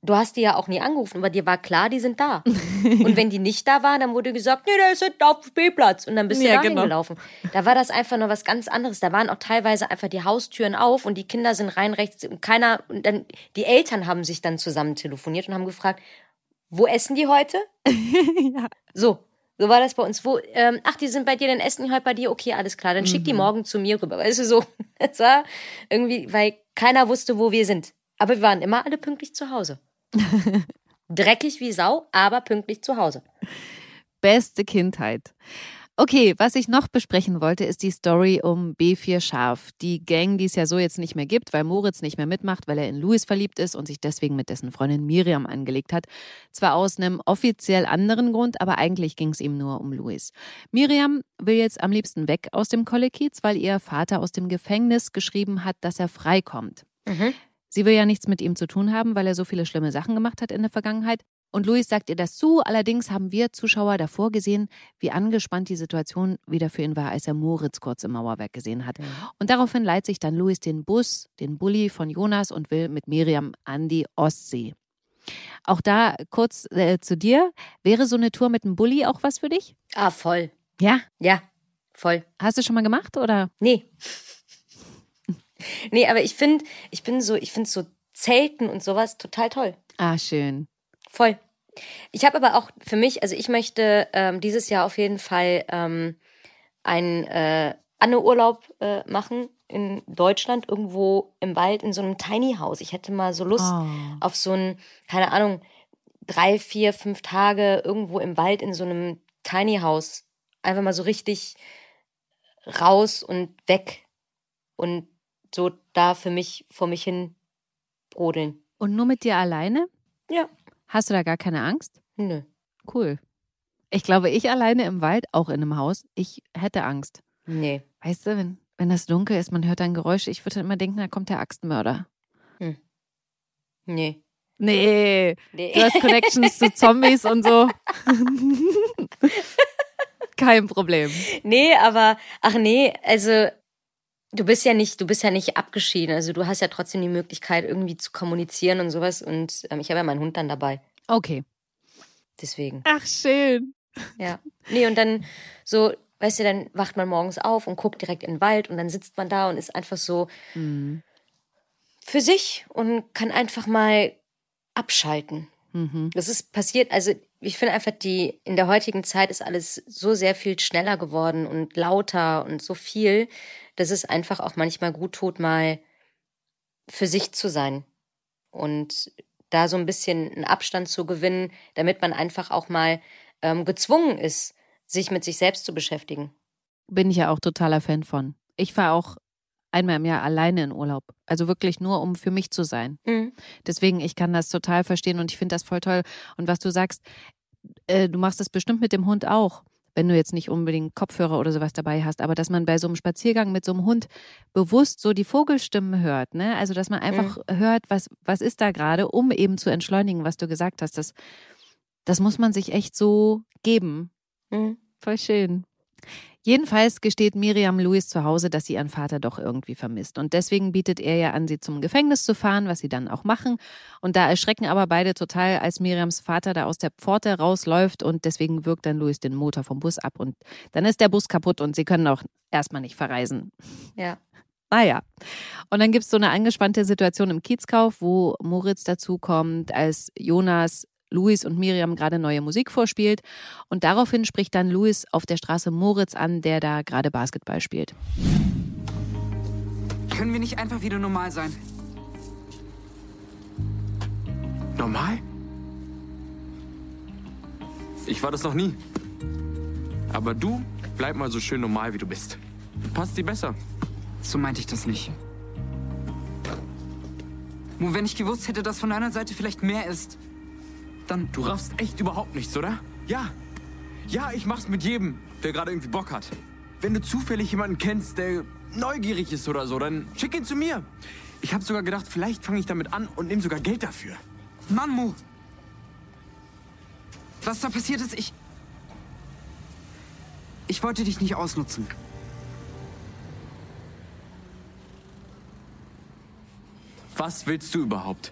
du hast die ja auch nie angerufen, aber dir war klar, die sind da. Und wenn die nicht da waren, dann wurde gesagt, nee, der ist auf dem Spielplatz. Und dann bist du Ja, da genau. hingelaufen. Da war das einfach nur was ganz anderes. Da waren auch teilweise einfach die Haustüren auf und die Kinder sind rein rechts und keiner, und dann, die Eltern haben sich dann zusammen telefoniert und haben gefragt, wo essen die heute? ja. So, so war das bei uns. Wo, ähm, ach, die sind bei dir, dann essen die heute bei dir, okay, alles klar, dann schick die morgen zu mir rüber. Weißt du, so, es war irgendwie, weil keiner wusste, wo wir sind. Aber wir waren immer alle pünktlich zu Hause. Dreckig wie Sau, aber pünktlich zu Hause. Beste Kindheit. Okay, was ich noch besprechen wollte, ist die Story um B4 Scharf. Die Gang, die es ja so jetzt nicht mehr gibt, weil Moritz nicht mehr mitmacht, weil er in Louis verliebt ist und sich deswegen mit dessen Freundin Miriam angelegt hat. Zwar aus einem offiziell anderen Grund, aber eigentlich ging es ihm nur um Louis. Miriam will jetzt am liebsten weg aus dem Kollekiez, weil ihr Vater aus dem Gefängnis geschrieben hat, dass er freikommt. Mhm. Sie will ja nichts mit ihm zu tun haben, weil er so viele schlimme Sachen gemacht hat in der Vergangenheit. Und Luis sagt ihr das zu. Allerdings haben wir Zuschauer davor gesehen, wie angespannt die Situation wieder für ihn war, als er Moritz kurz im Mauerwerk gesehen hat. Mhm. Und daraufhin leiht sich dann Luis den Bus, den Bulli von Jonas und will mit Miriam an die Ostsee. Auch da kurz äh, zu dir. Wäre so eine Tour mit einem Bulli auch was für dich? Ah, voll. Ja? Ja, voll. Hast du schon mal gemacht oder? Nee. Nee, aber ich finde, ich bin so, ich finde so Zelten und sowas total toll. Ah, schön. Voll. Ich habe aber auch für mich, also ich möchte ähm, dieses Jahr auf jeden Fall ähm, einen äh, Anne-Urlaub äh, machen in Deutschland, irgendwo im Wald, in so einem Tiny House. Ich hätte mal so Lust oh. auf so ein, keine Ahnung, drei, vier, fünf Tage irgendwo im Wald in so einem Tiny House. Einfach mal so richtig raus und weg und so da für mich vor mich hin brodeln. Und nur mit dir alleine? Ja. Hast du da gar keine Angst? Nö. Cool. Ich glaube, ich alleine im Wald, auch in einem Haus, ich hätte Angst. Nee. Weißt du, wenn, wenn das dunkel ist, man hört ein Geräusch, ich würde immer denken, da kommt der Axtmörder. Hm. Nee. Nee. nee. Du hast Connections zu Zombies und so. Kein Problem. Nee, aber ach nee, also du bist ja nicht, du bist ja nicht abgeschieden. Also du hast ja trotzdem die Möglichkeit, irgendwie zu kommunizieren und sowas. Und ähm, ich habe ja meinen Hund dann dabei. Okay. Deswegen. Ach, schön. Ja. Nee, und dann so, weißt du, dann wacht man morgens auf und guckt direkt in den Wald und dann sitzt man da und ist einfach so mhm. für sich und kann einfach mal abschalten. Mhm. Das ist passiert, also ich finde einfach, die in der heutigen Zeit ist alles so sehr viel schneller geworden und lauter und so viel, dass es einfach auch manchmal gut tut, mal für sich zu sein und da so ein bisschen einen Abstand zu gewinnen, damit man einfach auch mal ähm, gezwungen ist, sich mit sich selbst zu beschäftigen. Bin ich ja auch totaler Fan von. Ich fahre auch einmal im Jahr alleine in Urlaub. Also wirklich nur, um für mich zu sein. Mhm. Deswegen, ich kann das total verstehen und ich finde das voll toll. Und was du sagst, äh, du machst das bestimmt mit dem Hund auch, wenn du jetzt nicht unbedingt Kopfhörer oder sowas dabei hast, aber dass man bei so einem Spaziergang mit so einem Hund bewusst so die Vogelstimmen hört, ne? Also dass man einfach mhm. hört, was, was ist da gerade, um eben zu entschleunigen, was du gesagt hast. Das, das muss man sich echt so geben. Mhm. Voll schön. Jedenfalls gesteht Miriam Louis zu Hause, dass sie ihren Vater doch irgendwie vermisst. Und deswegen bietet er ihr an, sie zum Gefängnis zu fahren, was sie dann auch machen. Und da erschrecken aber beide total, als Miriams Vater da aus der Pforte rausläuft und deswegen wirkt dann Louis den Motor vom Bus ab und dann ist der Bus kaputt und sie können auch erstmal nicht verreisen. Ja. Naja. Und dann gibt es so eine angespannte Situation im Kiezkauf, wo Moritz dazu kommt, als Jonas Luis und Miriam gerade neue Musik vorspielt. Und daraufhin spricht dann Luis auf der Straße Moritz an, der da gerade Basketball spielt. Können wir nicht einfach wieder normal sein? Normal? Ich war das noch nie. Aber du bleib mal so schön normal, wie du bist. Passt dir besser. So meinte ich das nicht. Nur wenn ich gewusst hätte, dass von deiner Seite vielleicht mehr ist, dann. Du raffst echt überhaupt nichts, oder? Ja. Ja, ich mach's mit jedem, der gerade irgendwie Bock hat. Wenn du zufällig jemanden kennst, der neugierig ist oder so, dann schick ihn zu mir. Ich habe sogar gedacht, vielleicht fange ich damit an und nehme sogar Geld dafür. Mann, Mu. Was da passiert ist, ich... Ich wollte dich nicht ausnutzen. Was willst du überhaupt?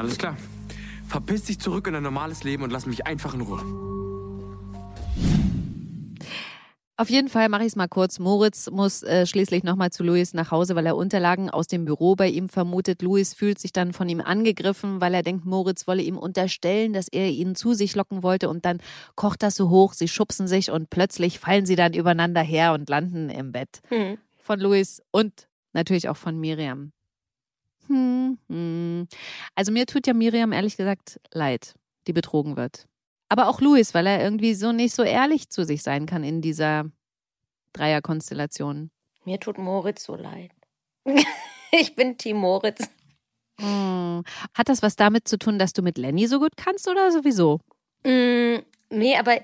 Alles klar. Verpiss dich zurück in ein normales Leben und lass mich einfach in Ruhe. Auf jeden Fall mache ich es mal kurz. Moritz muss äh, schließlich nochmal zu Luis nach Hause, weil er Unterlagen aus dem Büro bei ihm vermutet. Luis fühlt sich dann von ihm angegriffen, weil er denkt, Moritz wolle ihm unterstellen, dass er ihn zu sich locken wollte. Und dann kocht das so hoch, sie schubsen sich und plötzlich fallen sie dann übereinander her und landen im Bett. Mhm. Von Luis und natürlich auch von Miriam. Hm, hm. Also mir tut ja Miriam ehrlich gesagt leid, die betrogen wird. Aber auch Louis, weil er irgendwie so nicht so ehrlich zu sich sein kann in dieser Dreierkonstellation. Mir tut Moritz so leid. ich bin Team Moritz. Hm. Hat das was damit zu tun, dass du mit Lenny so gut kannst oder sowieso? Mm, nee, aber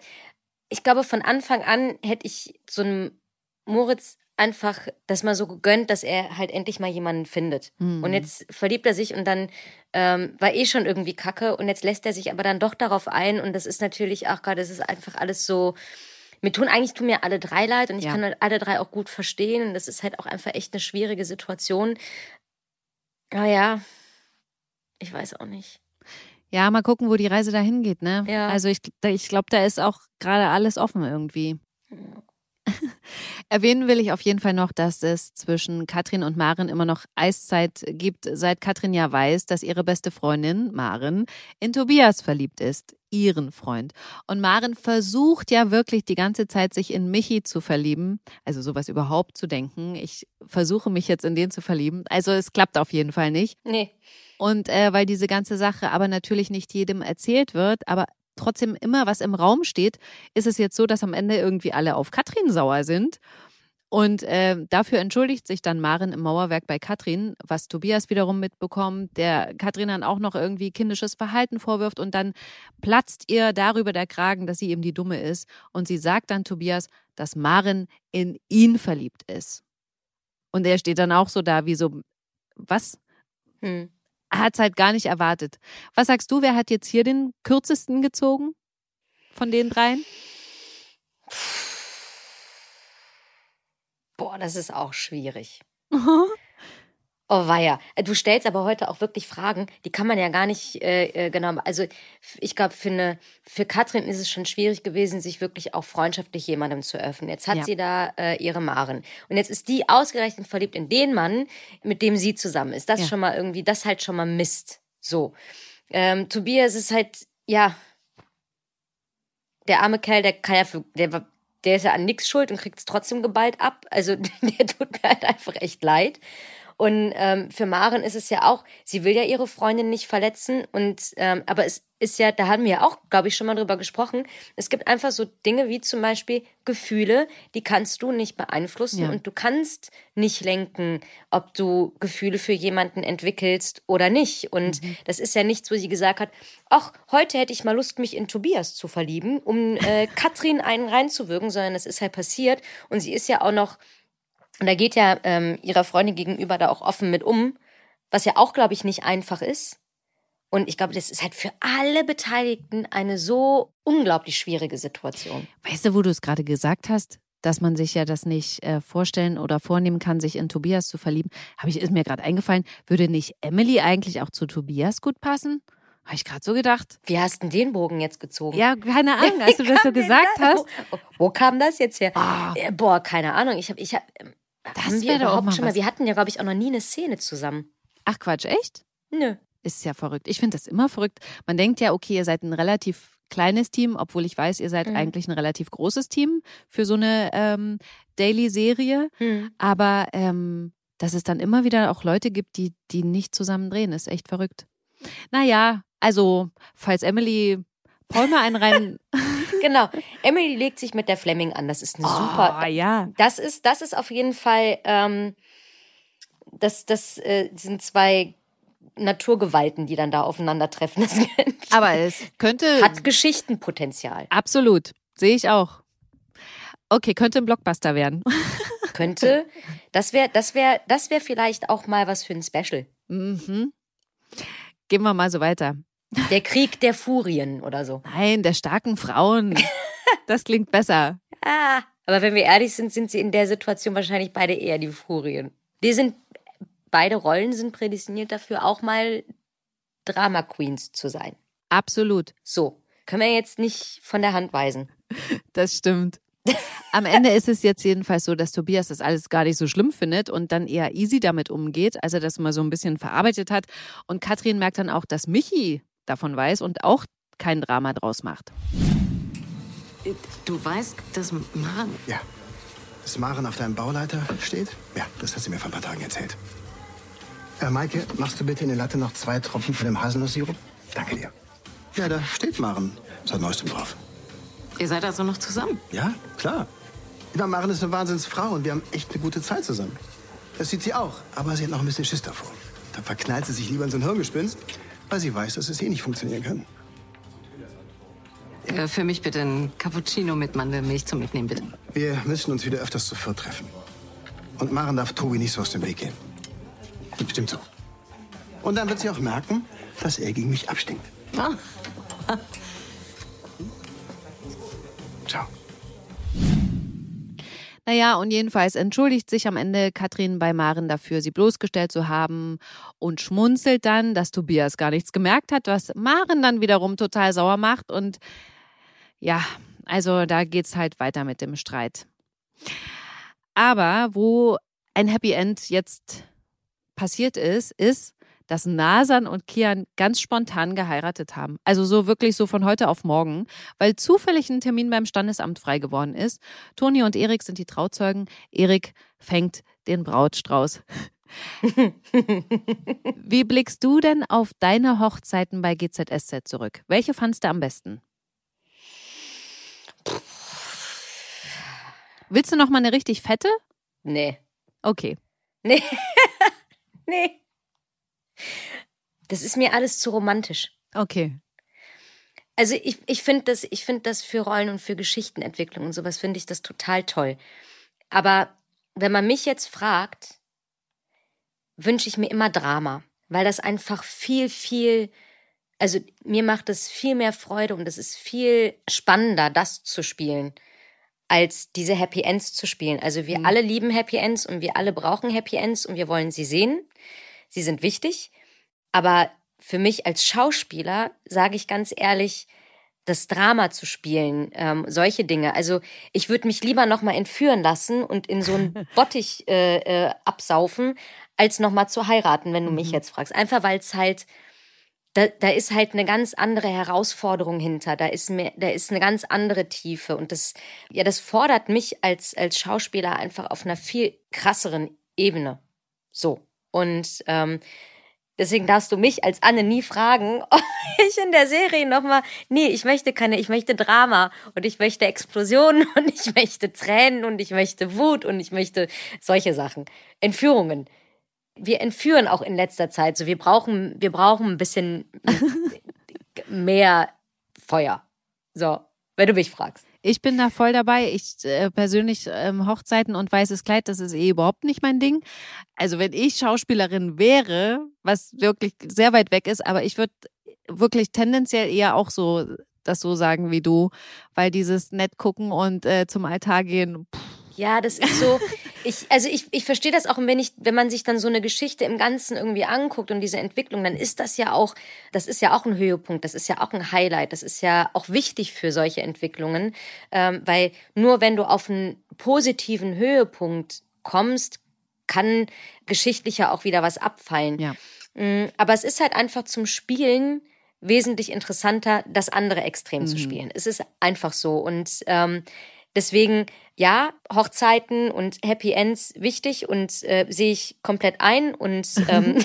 ich glaube, von Anfang an hätte ich so einem Moritz einfach das mal so gegönnt, dass er halt endlich mal jemanden findet. Mhm. Und jetzt verliebt er sich und dann ähm, war eh schon irgendwie kacke und jetzt lässt er sich aber dann doch darauf ein und das ist natürlich auch gerade, das ist einfach alles so. Mir tun eigentlich tun mir alle drei leid und ich ja. kann halt alle drei auch gut verstehen und das ist halt auch einfach echt eine schwierige Situation. Aber ja, ich weiß auch nicht. Ja, mal gucken, wo die Reise dahin geht, ne? Ja. Also ich, ich glaube, da ist auch gerade alles offen irgendwie. Ja. Erwähnen will ich auf jeden Fall noch, dass es zwischen Katrin und Maren immer noch Eiszeit gibt, seit Katrin ja weiß, dass ihre beste Freundin, Maren, in Tobias verliebt ist, ihren Freund. Und Maren versucht ja wirklich die ganze Zeit, sich in Michi zu verlieben, also sowas überhaupt zu denken. Ich versuche mich jetzt in den zu verlieben. Also es klappt auf jeden Fall nicht. Nee. Und äh, weil diese ganze Sache aber natürlich nicht jedem erzählt wird, aber trotzdem immer was im Raum steht, ist es jetzt so, dass am Ende irgendwie alle auf Katrin sauer sind. Und äh, dafür entschuldigt sich dann Maren im Mauerwerk bei Katrin, was Tobias wiederum mitbekommt, der Katrin dann auch noch irgendwie kindisches Verhalten vorwirft und dann platzt ihr darüber der Kragen, dass sie eben die Dumme ist. Und sie sagt dann Tobias, dass Maren in ihn verliebt ist. Und er steht dann auch so da wie so, was? Hm hat es halt gar nicht erwartet. Was sagst du, wer hat jetzt hier den kürzesten gezogen von den dreien? Boah, das ist auch schwierig. Oh weia. Äh, du stellst aber heute auch wirklich Fragen, die kann man ja gar nicht äh, äh genau. Also ich glaube, für eine, für Katrin ist es schon schwierig gewesen, sich wirklich auch freundschaftlich jemandem zu öffnen. Jetzt hat ja. sie da äh, ihre Maren. Und jetzt ist die ausgerechnet verliebt in den Mann, mit dem sie zusammen ist. Das ja. schon mal irgendwie, das halt schon mal Mist. So. Ähm, Tobias ist halt, ja, der arme Kerl, der kann ja für, der, der ist ja an nichts schuld und kriegt es trotzdem geballt ab. Also der tut mir halt einfach echt leid. Und ähm, für Maren ist es ja auch, sie will ja ihre Freundin nicht verletzen. Und ähm, aber es ist ja, da haben wir ja auch, glaube ich, schon mal drüber gesprochen. Es gibt einfach so Dinge wie zum Beispiel Gefühle, die kannst du nicht beeinflussen ja. und du kannst nicht lenken, ob du Gefühle für jemanden entwickelst oder nicht. Und mhm. das ist ja nichts, wo sie gesagt hat, ach, heute hätte ich mal Lust, mich in Tobias zu verlieben, um äh, Katrin einen reinzuwirken, sondern es ist halt passiert. Und sie ist ja auch noch und da geht ja ähm, ihrer Freundin gegenüber da auch offen mit um, was ja auch, glaube ich, nicht einfach ist. Und ich glaube, das ist halt für alle Beteiligten eine so unglaublich schwierige Situation. Weißt du, wo du es gerade gesagt hast, dass man sich ja das nicht äh, vorstellen oder vornehmen kann, sich in Tobias zu verlieben? Habe ich ist mir gerade eingefallen, würde nicht Emily eigentlich auch zu Tobias gut passen? Habe ich gerade so gedacht. Wie hast du den Bogen jetzt gezogen? Ja, keine Ahnung, als du das so gesagt hast. Wo, wo, kam das jetzt her? Oh. Boah, keine Ahnung. Ich habe, ich habe, das wir überhaupt schon mal. Wir hatten ja, glaube ich, auch noch nie eine Szene zusammen. Ach Quatsch, echt? Nö. Ist ja verrückt. Ich finde das immer verrückt. Man denkt ja, okay, ihr seid ein relativ kleines Team, obwohl ich weiß, ihr seid mhm. eigentlich ein relativ großes Team für so eine ähm, Daily-Serie. Mhm. Aber ähm, dass es dann immer wieder auch Leute gibt, die, die nicht zusammen drehen, ist echt verrückt. Naja, also, falls Emily Paul mal einen rein. genau. Emily legt sich mit der Fleming an. Das ist eine oh, super. ja. Das ist, das ist auf jeden Fall. Ähm, das, das äh, sind zwei Naturgewalten, die dann da aufeinandertreffen. Aber es könnte. Hat Geschichtenpotenzial. Absolut. Sehe ich auch. Okay, könnte ein Blockbuster werden. könnte. Das wäre das wär, das wär vielleicht auch mal was für ein Special. Mhm. Gehen wir mal so weiter. Der Krieg der Furien oder so. Nein, der starken Frauen. Das klingt besser. ah, aber wenn wir ehrlich sind, sind sie in der Situation wahrscheinlich beide eher die Furien. Wir sind, beide Rollen sind prädestiniert dafür, auch mal Drama Queens zu sein. Absolut. So, können wir jetzt nicht von der Hand weisen. Das stimmt. Am Ende ist es jetzt jedenfalls so, dass Tobias das alles gar nicht so schlimm findet und dann eher easy damit umgeht, als er das mal so ein bisschen verarbeitet hat. Und Katrin merkt dann auch, dass Michi davon weiß und auch kein Drama draus macht. Du weißt, dass Maren. Ja. Dass Maren auf deinem Bauleiter steht? Ja, das hat sie mir vor ein paar Tagen erzählt. Äh, Maike, machst du bitte in die Latte noch zwei Tropfen von dem Haselnusssirup? Danke dir. Ja, da steht Maren seit neuestem drauf. Ihr seid also noch zusammen? Ja, klar. Ja, Maren ist eine Wahnsinnsfrau und wir haben echt eine gute Zeit zusammen. Das sieht sie auch, aber sie hat noch ein bisschen Schiss davor. Dann verknallt sie sich lieber in so ein Hirngespinst weil sie weiß, dass es eh nicht funktionieren kann. Äh, für mich bitte ein Cappuccino mit Mandelmilch zum Mitnehmen, bitte. Wir müssen uns wieder öfters zu viert treffen. Und Maren darf Tobi nicht so aus dem Weg gehen. Stimmt so. Und dann wird sie auch merken, dass er gegen mich abstinkt. Ciao. Naja, und jedenfalls entschuldigt sich am Ende Katrin bei Maren dafür, sie bloßgestellt zu haben und schmunzelt dann, dass Tobias gar nichts gemerkt hat, was Maren dann wiederum total sauer macht. Und ja, also da geht's halt weiter mit dem Streit. Aber wo ein Happy End jetzt passiert ist, ist, dass Nasan und Kian ganz spontan geheiratet haben. Also so wirklich so von heute auf morgen, weil zufällig ein Termin beim Standesamt frei geworden ist. Toni und Erik sind die Trauzeugen. Erik fängt den Brautstrauß. Wie blickst du denn auf deine Hochzeiten bei GZSZ zurück? Welche fandst du am besten? Willst du noch mal eine richtig fette? Nee. Okay. Nee. nee. Das ist mir alles zu romantisch. Okay. Also ich, ich finde das, ich finde das für Rollen und für Geschichtenentwicklung und sowas finde ich das total toll. Aber wenn man mich jetzt fragt, wünsche ich mir immer Drama, weil das einfach viel, viel, also mir macht es viel mehr Freude und es ist viel spannender, das zu spielen, als diese Happy Ends zu spielen. Also wir mhm. alle lieben Happy Ends und wir alle brauchen Happy Ends und wir wollen sie sehen. Sie sind wichtig. Aber für mich als Schauspieler, sage ich ganz ehrlich, das Drama zu spielen, ähm, solche Dinge. Also ich würde mich lieber nochmal entführen lassen und in so einen Bottich äh, äh, absaufen, als nochmal zu heiraten, wenn du mich mhm. jetzt fragst. Einfach weil es halt, da, da ist halt eine ganz andere Herausforderung hinter. Da ist mehr, da ist eine ganz andere Tiefe. Und das, ja, das fordert mich als, als Schauspieler einfach auf einer viel krasseren Ebene. So. Und ähm, Deswegen darfst du mich als Anne nie fragen, ob ich in der Serie nochmal, nee, ich möchte keine, ich möchte Drama und ich möchte Explosionen und ich möchte Tränen und ich möchte Wut und ich möchte solche Sachen. Entführungen. Wir entführen auch in letzter Zeit, so wir brauchen, wir brauchen ein bisschen mehr Feuer. So, wenn du mich fragst. Ich bin da voll dabei. Ich äh, persönlich ähm, Hochzeiten und weißes Kleid, das ist eh überhaupt nicht mein Ding. Also wenn ich Schauspielerin wäre, was wirklich sehr weit weg ist, aber ich würde wirklich tendenziell eher auch so das so sagen wie du, weil dieses nett gucken und äh, zum Altar gehen. Pff. Ja, das ist so. Ich, also ich, ich verstehe das auch, wenn ich, wenn man sich dann so eine Geschichte im Ganzen irgendwie anguckt und diese Entwicklung, dann ist das ja auch, das ist ja auch ein Höhepunkt, das ist ja auch ein Highlight, das ist ja auch wichtig für solche Entwicklungen, ähm, weil nur wenn du auf einen positiven Höhepunkt kommst, kann geschichtlich ja auch wieder was abfallen. Ja. Mm, aber es ist halt einfach zum Spielen wesentlich interessanter, das andere Extrem mhm. zu spielen. Es ist einfach so und ähm, Deswegen, ja, Hochzeiten und Happy Ends wichtig und äh, sehe ich komplett ein und ähm,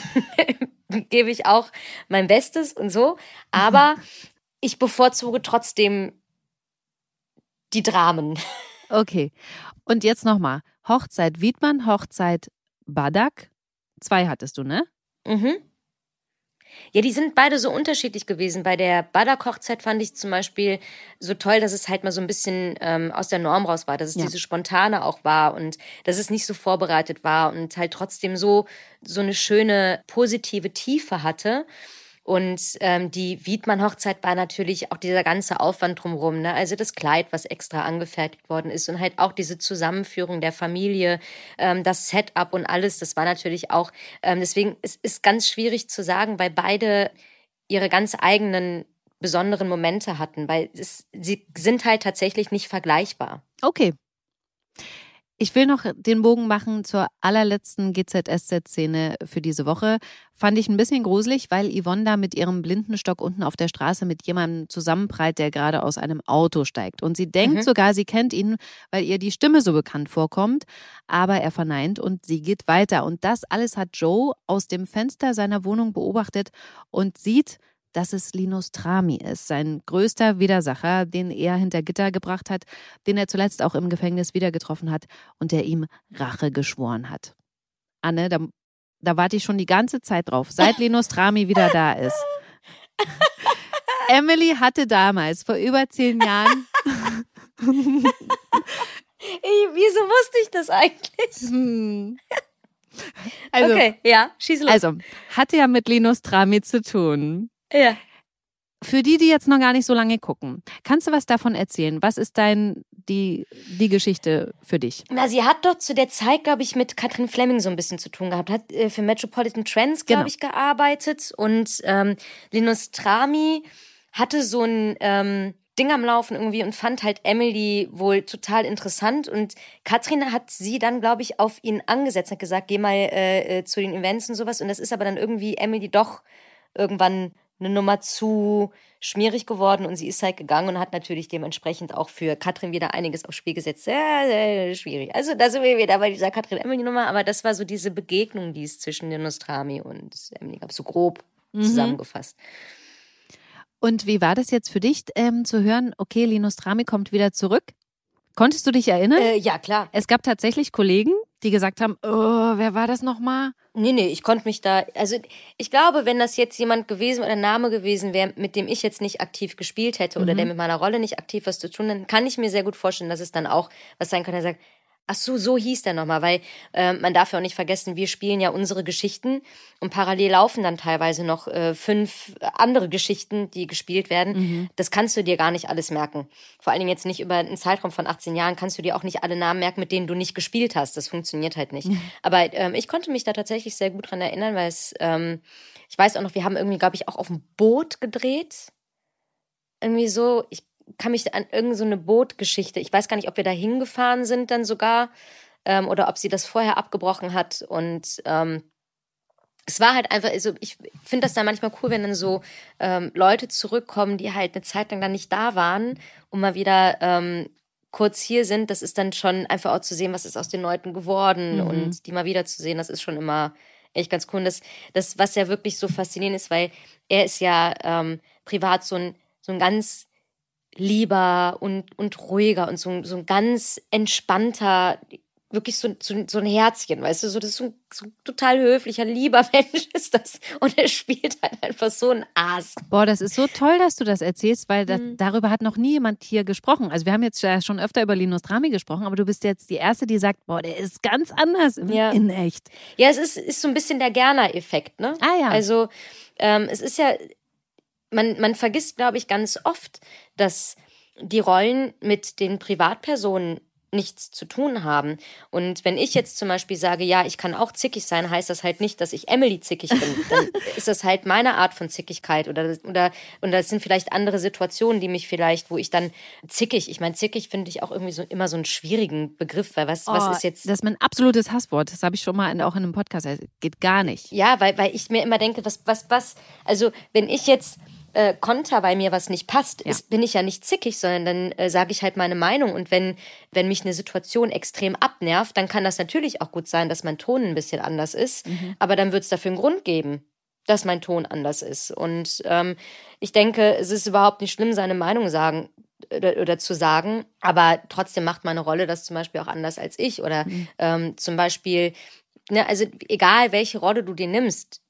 gebe ich auch mein Bestes und so. Aber ich bevorzuge trotzdem die Dramen. Okay. Und jetzt nochmal. Hochzeit Wiedmann, Hochzeit Badak. Zwei hattest du, ne? Mhm. Ja, die sind beide so unterschiedlich gewesen. Bei der Badak-Hochzeit fand ich zum Beispiel so toll, dass es halt mal so ein bisschen ähm, aus der Norm raus war, dass es ja. diese spontane auch war und dass es nicht so vorbereitet war und halt trotzdem so, so eine schöne positive Tiefe hatte. Und ähm, die Wiedmann-Hochzeit war natürlich auch dieser ganze Aufwand drumherum, ne? also das Kleid, was extra angefertigt worden ist und halt auch diese Zusammenführung der Familie, ähm, das Setup und alles, das war natürlich auch, ähm, deswegen es ganz schwierig zu sagen, weil beide ihre ganz eigenen besonderen Momente hatten, weil es, sie sind halt tatsächlich nicht vergleichbar. Okay. Ich will noch den Bogen machen zur allerletzten GZSZ-Szene für diese Woche. Fand ich ein bisschen gruselig, weil Yvonne da mit ihrem Blindenstock unten auf der Straße mit jemandem zusammenprallt, der gerade aus einem Auto steigt. Und sie denkt mhm. sogar, sie kennt ihn, weil ihr die Stimme so bekannt vorkommt. Aber er verneint und sie geht weiter. Und das alles hat Joe aus dem Fenster seiner Wohnung beobachtet und sieht, dass es Linus Trami ist, sein größter Widersacher, den er hinter Gitter gebracht hat, den er zuletzt auch im Gefängnis wieder getroffen hat und der ihm Rache geschworen hat. Anne, da, da warte ich schon die ganze Zeit drauf, seit Linus Trami wieder da ist. Emily hatte damals vor über zehn Jahren Ich, wieso wusste ich das eigentlich? Hm. Also, okay, ja, schieß los. Also, hatte ja mit Linus Trami zu tun. Ja. Für die, die jetzt noch gar nicht so lange gucken, kannst du was davon erzählen? Was ist dein, die, die Geschichte für dich? Na, sie hat doch zu der Zeit, glaube ich, mit Katrin Fleming so ein bisschen zu tun gehabt. Hat äh, für Metropolitan Trends, glaube genau. ich, gearbeitet. Und ähm, Linus Trami hatte so ein ähm, Ding am Laufen irgendwie und fand halt Emily wohl total interessant. Und Katrin hat sie dann, glaube ich, auf ihn angesetzt, hat gesagt, geh mal äh, äh, zu den Events und sowas. Und das ist aber dann irgendwie Emily doch irgendwann eine Nummer zu schmierig geworden und sie ist halt gegangen und hat natürlich dementsprechend auch für Katrin wieder einiges aufs Spiel gesetzt. Sehr, sehr schwierig. Also da sind wir wieder bei dieser Katrin-Emily-Nummer, aber das war so diese Begegnung, die es zwischen den Nostrami und Emily gab, so grob mhm. zusammengefasst. Und wie war das jetzt für dich ähm, zu hören, okay, Linus Trami kommt wieder zurück? Konntest du dich erinnern? Äh, ja, klar. Es gab tatsächlich Kollegen, die gesagt haben, oh, wer war das nochmal? Nee, nee, ich konnte mich da, also ich glaube, wenn das jetzt jemand gewesen oder ein Name gewesen wäre, mit dem ich jetzt nicht aktiv gespielt hätte oder mhm. der mit meiner Rolle nicht aktiv was zu tun, dann kann ich mir sehr gut vorstellen, dass es dann auch was sein kann, der sagt, Ach so, so hieß der nochmal, weil äh, man darf ja auch nicht vergessen, wir spielen ja unsere Geschichten und parallel laufen dann teilweise noch äh, fünf andere Geschichten, die gespielt werden. Mhm. Das kannst du dir gar nicht alles merken. Vor allen Dingen jetzt nicht über einen Zeitraum von 18 Jahren kannst du dir auch nicht alle Namen merken, mit denen du nicht gespielt hast. Das funktioniert halt nicht. Mhm. Aber ähm, ich konnte mich da tatsächlich sehr gut dran erinnern, weil es, ähm, ich weiß auch noch, wir haben irgendwie, glaube ich, auch auf dem Boot gedreht. Irgendwie so, ich kann mich an irgendeine so Bootgeschichte, ich weiß gar nicht, ob wir da hingefahren sind dann sogar ähm, oder ob sie das vorher abgebrochen hat und ähm, es war halt einfach, also ich finde das dann manchmal cool, wenn dann so ähm, Leute zurückkommen, die halt eine Zeit lang dann nicht da waren und mal wieder ähm, kurz hier sind. Das ist dann schon einfach auch zu sehen, was ist aus den Leuten geworden mhm. und die mal wieder zu sehen, das ist schon immer echt ganz cool. Und das, das was ja wirklich so faszinierend ist, weil er ist ja ähm, privat so ein, so ein ganz lieber und, und ruhiger und so, so ein ganz entspannter, wirklich so, so, so ein Herzchen, weißt du, so, das ist so ein, so ein total höflicher, lieber Mensch ist das. Und er spielt halt einfach so ein Aas. Boah, das ist so toll, dass du das erzählst, weil das, mhm. darüber hat noch nie jemand hier gesprochen. Also wir haben jetzt schon öfter über Linus Drami gesprochen, aber du bist jetzt die Erste, die sagt, boah, der ist ganz anders in, ja. in echt. Ja, es ist, ist so ein bisschen der Gerner-Effekt, ne? Ah ja. Also ähm, es ist ja, man, man vergisst, glaube ich, ganz oft, dass die Rollen mit den Privatpersonen nichts zu tun haben. Und wenn ich jetzt zum Beispiel sage, ja, ich kann auch zickig sein, heißt das halt nicht, dass ich Emily zickig bin. Dann ist das halt meine Art von Zickigkeit oder oder und das sind vielleicht andere Situationen, die mich vielleicht, wo ich dann zickig. Ich meine, zickig finde ich auch irgendwie so immer so einen schwierigen Begriff, weil was oh, was ist jetzt? Das ist mein absolutes Hasswort. Das habe ich schon mal in, auch in einem Podcast. Das geht gar nicht. Ja, weil weil ich mir immer denke, was was was. Also wenn ich jetzt äh, Konter bei mir was nicht passt, ja. ist, bin ich ja nicht zickig, sondern dann äh, sage ich halt meine Meinung. Und wenn, wenn mich eine Situation extrem abnervt, dann kann das natürlich auch gut sein, dass mein Ton ein bisschen anders ist. Mhm. Aber dann wird es dafür einen Grund geben, dass mein Ton anders ist. Und ähm, ich denke, es ist überhaupt nicht schlimm, seine Meinung sagen oder, oder zu sagen, aber trotzdem macht meine Rolle das zum Beispiel auch anders als ich. Oder mhm. ähm, zum Beispiel, ne, also egal welche Rolle du dir nimmst,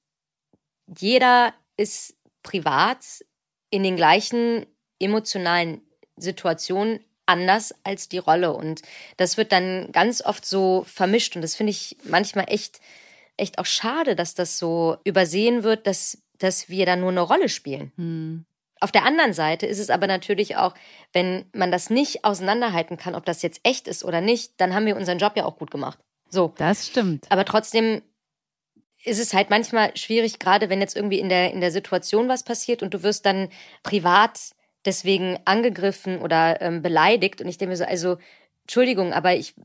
jeder ist privat in den gleichen emotionalen Situationen anders als die Rolle. Und das wird dann ganz oft so vermischt. Und das finde ich manchmal echt, echt auch schade, dass das so übersehen wird, dass, dass wir da nur eine Rolle spielen. Hm. Auf der anderen Seite ist es aber natürlich auch, wenn man das nicht auseinanderhalten kann, ob das jetzt echt ist oder nicht, dann haben wir unseren Job ja auch gut gemacht. So. Das stimmt. Aber trotzdem ist es halt manchmal schwierig, gerade wenn jetzt irgendwie in der, in der Situation was passiert und du wirst dann privat deswegen angegriffen oder ähm, beleidigt. Und ich denke mir so, also, Entschuldigung, aber ich,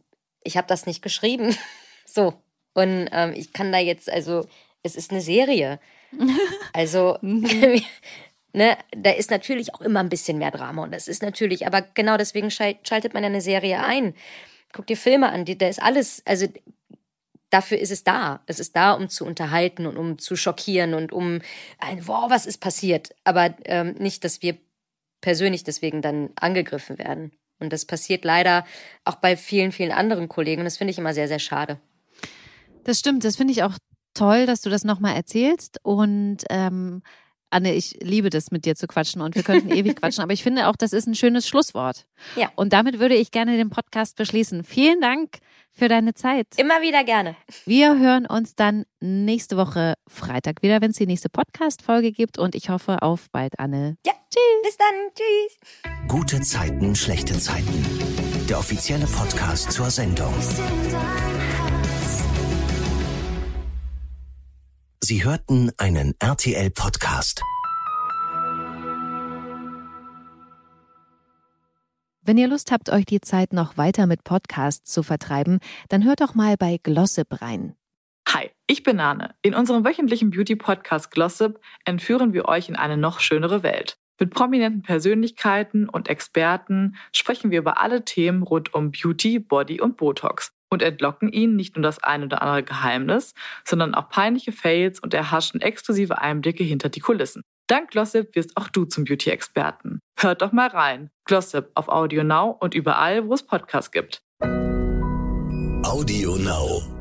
ich habe das nicht geschrieben. so. Und ähm, ich kann da jetzt, also, es ist eine Serie. Also, mhm. ne, da ist natürlich auch immer ein bisschen mehr Drama. Und das ist natürlich, aber genau deswegen schaltet man ja eine Serie ein. Guck dir Filme an, die, da ist alles, also dafür ist es da. Es ist da, um zu unterhalten und um zu schockieren und um ein, wow, was ist passiert. Aber ähm, nicht, dass wir persönlich deswegen dann angegriffen werden. Und das passiert leider auch bei vielen, vielen anderen Kollegen. Und das finde ich immer sehr, sehr schade. Das stimmt. Das finde ich auch toll, dass du das nochmal erzählst. Und ähm, Anne, ich liebe das, mit dir zu quatschen und wir könnten ewig quatschen, aber ich finde auch, das ist ein schönes Schlusswort. Ja. Und damit würde ich gerne den Podcast beschließen. Vielen Dank für deine Zeit. Immer wieder gerne. Wir hören uns dann nächste Woche Freitag wieder, wenn es die nächste Podcast-Folge gibt und ich hoffe auf bald, Anne. Ja. Tschüss. Bis dann. Tschüss. Gute Zeiten, schlechte Zeiten. Der offizielle Podcast zur Sendung. Sie hörten einen RTL-Podcast. Wenn ihr Lust habt, euch die Zeit noch weiter mit Podcasts zu vertreiben, dann hört doch mal bei Glossip rein. Hi, ich bin Nane. In unserem wöchentlichen Beauty-Podcast Glossip entführen wir euch in eine noch schönere Welt. Mit prominenten Persönlichkeiten und Experten sprechen wir über alle Themen rund um Beauty, Body und Botox und entlocken ihnen nicht nur das ein oder andere Geheimnis, sondern auch peinliche Fails und erhaschen exklusive Einblicke hinter die Kulissen. Dank Glossip wirst auch du zum Beauty-Experten. Hört doch mal rein. Glossip auf Audio Now und überall, wo es Podcasts gibt. Audio Now.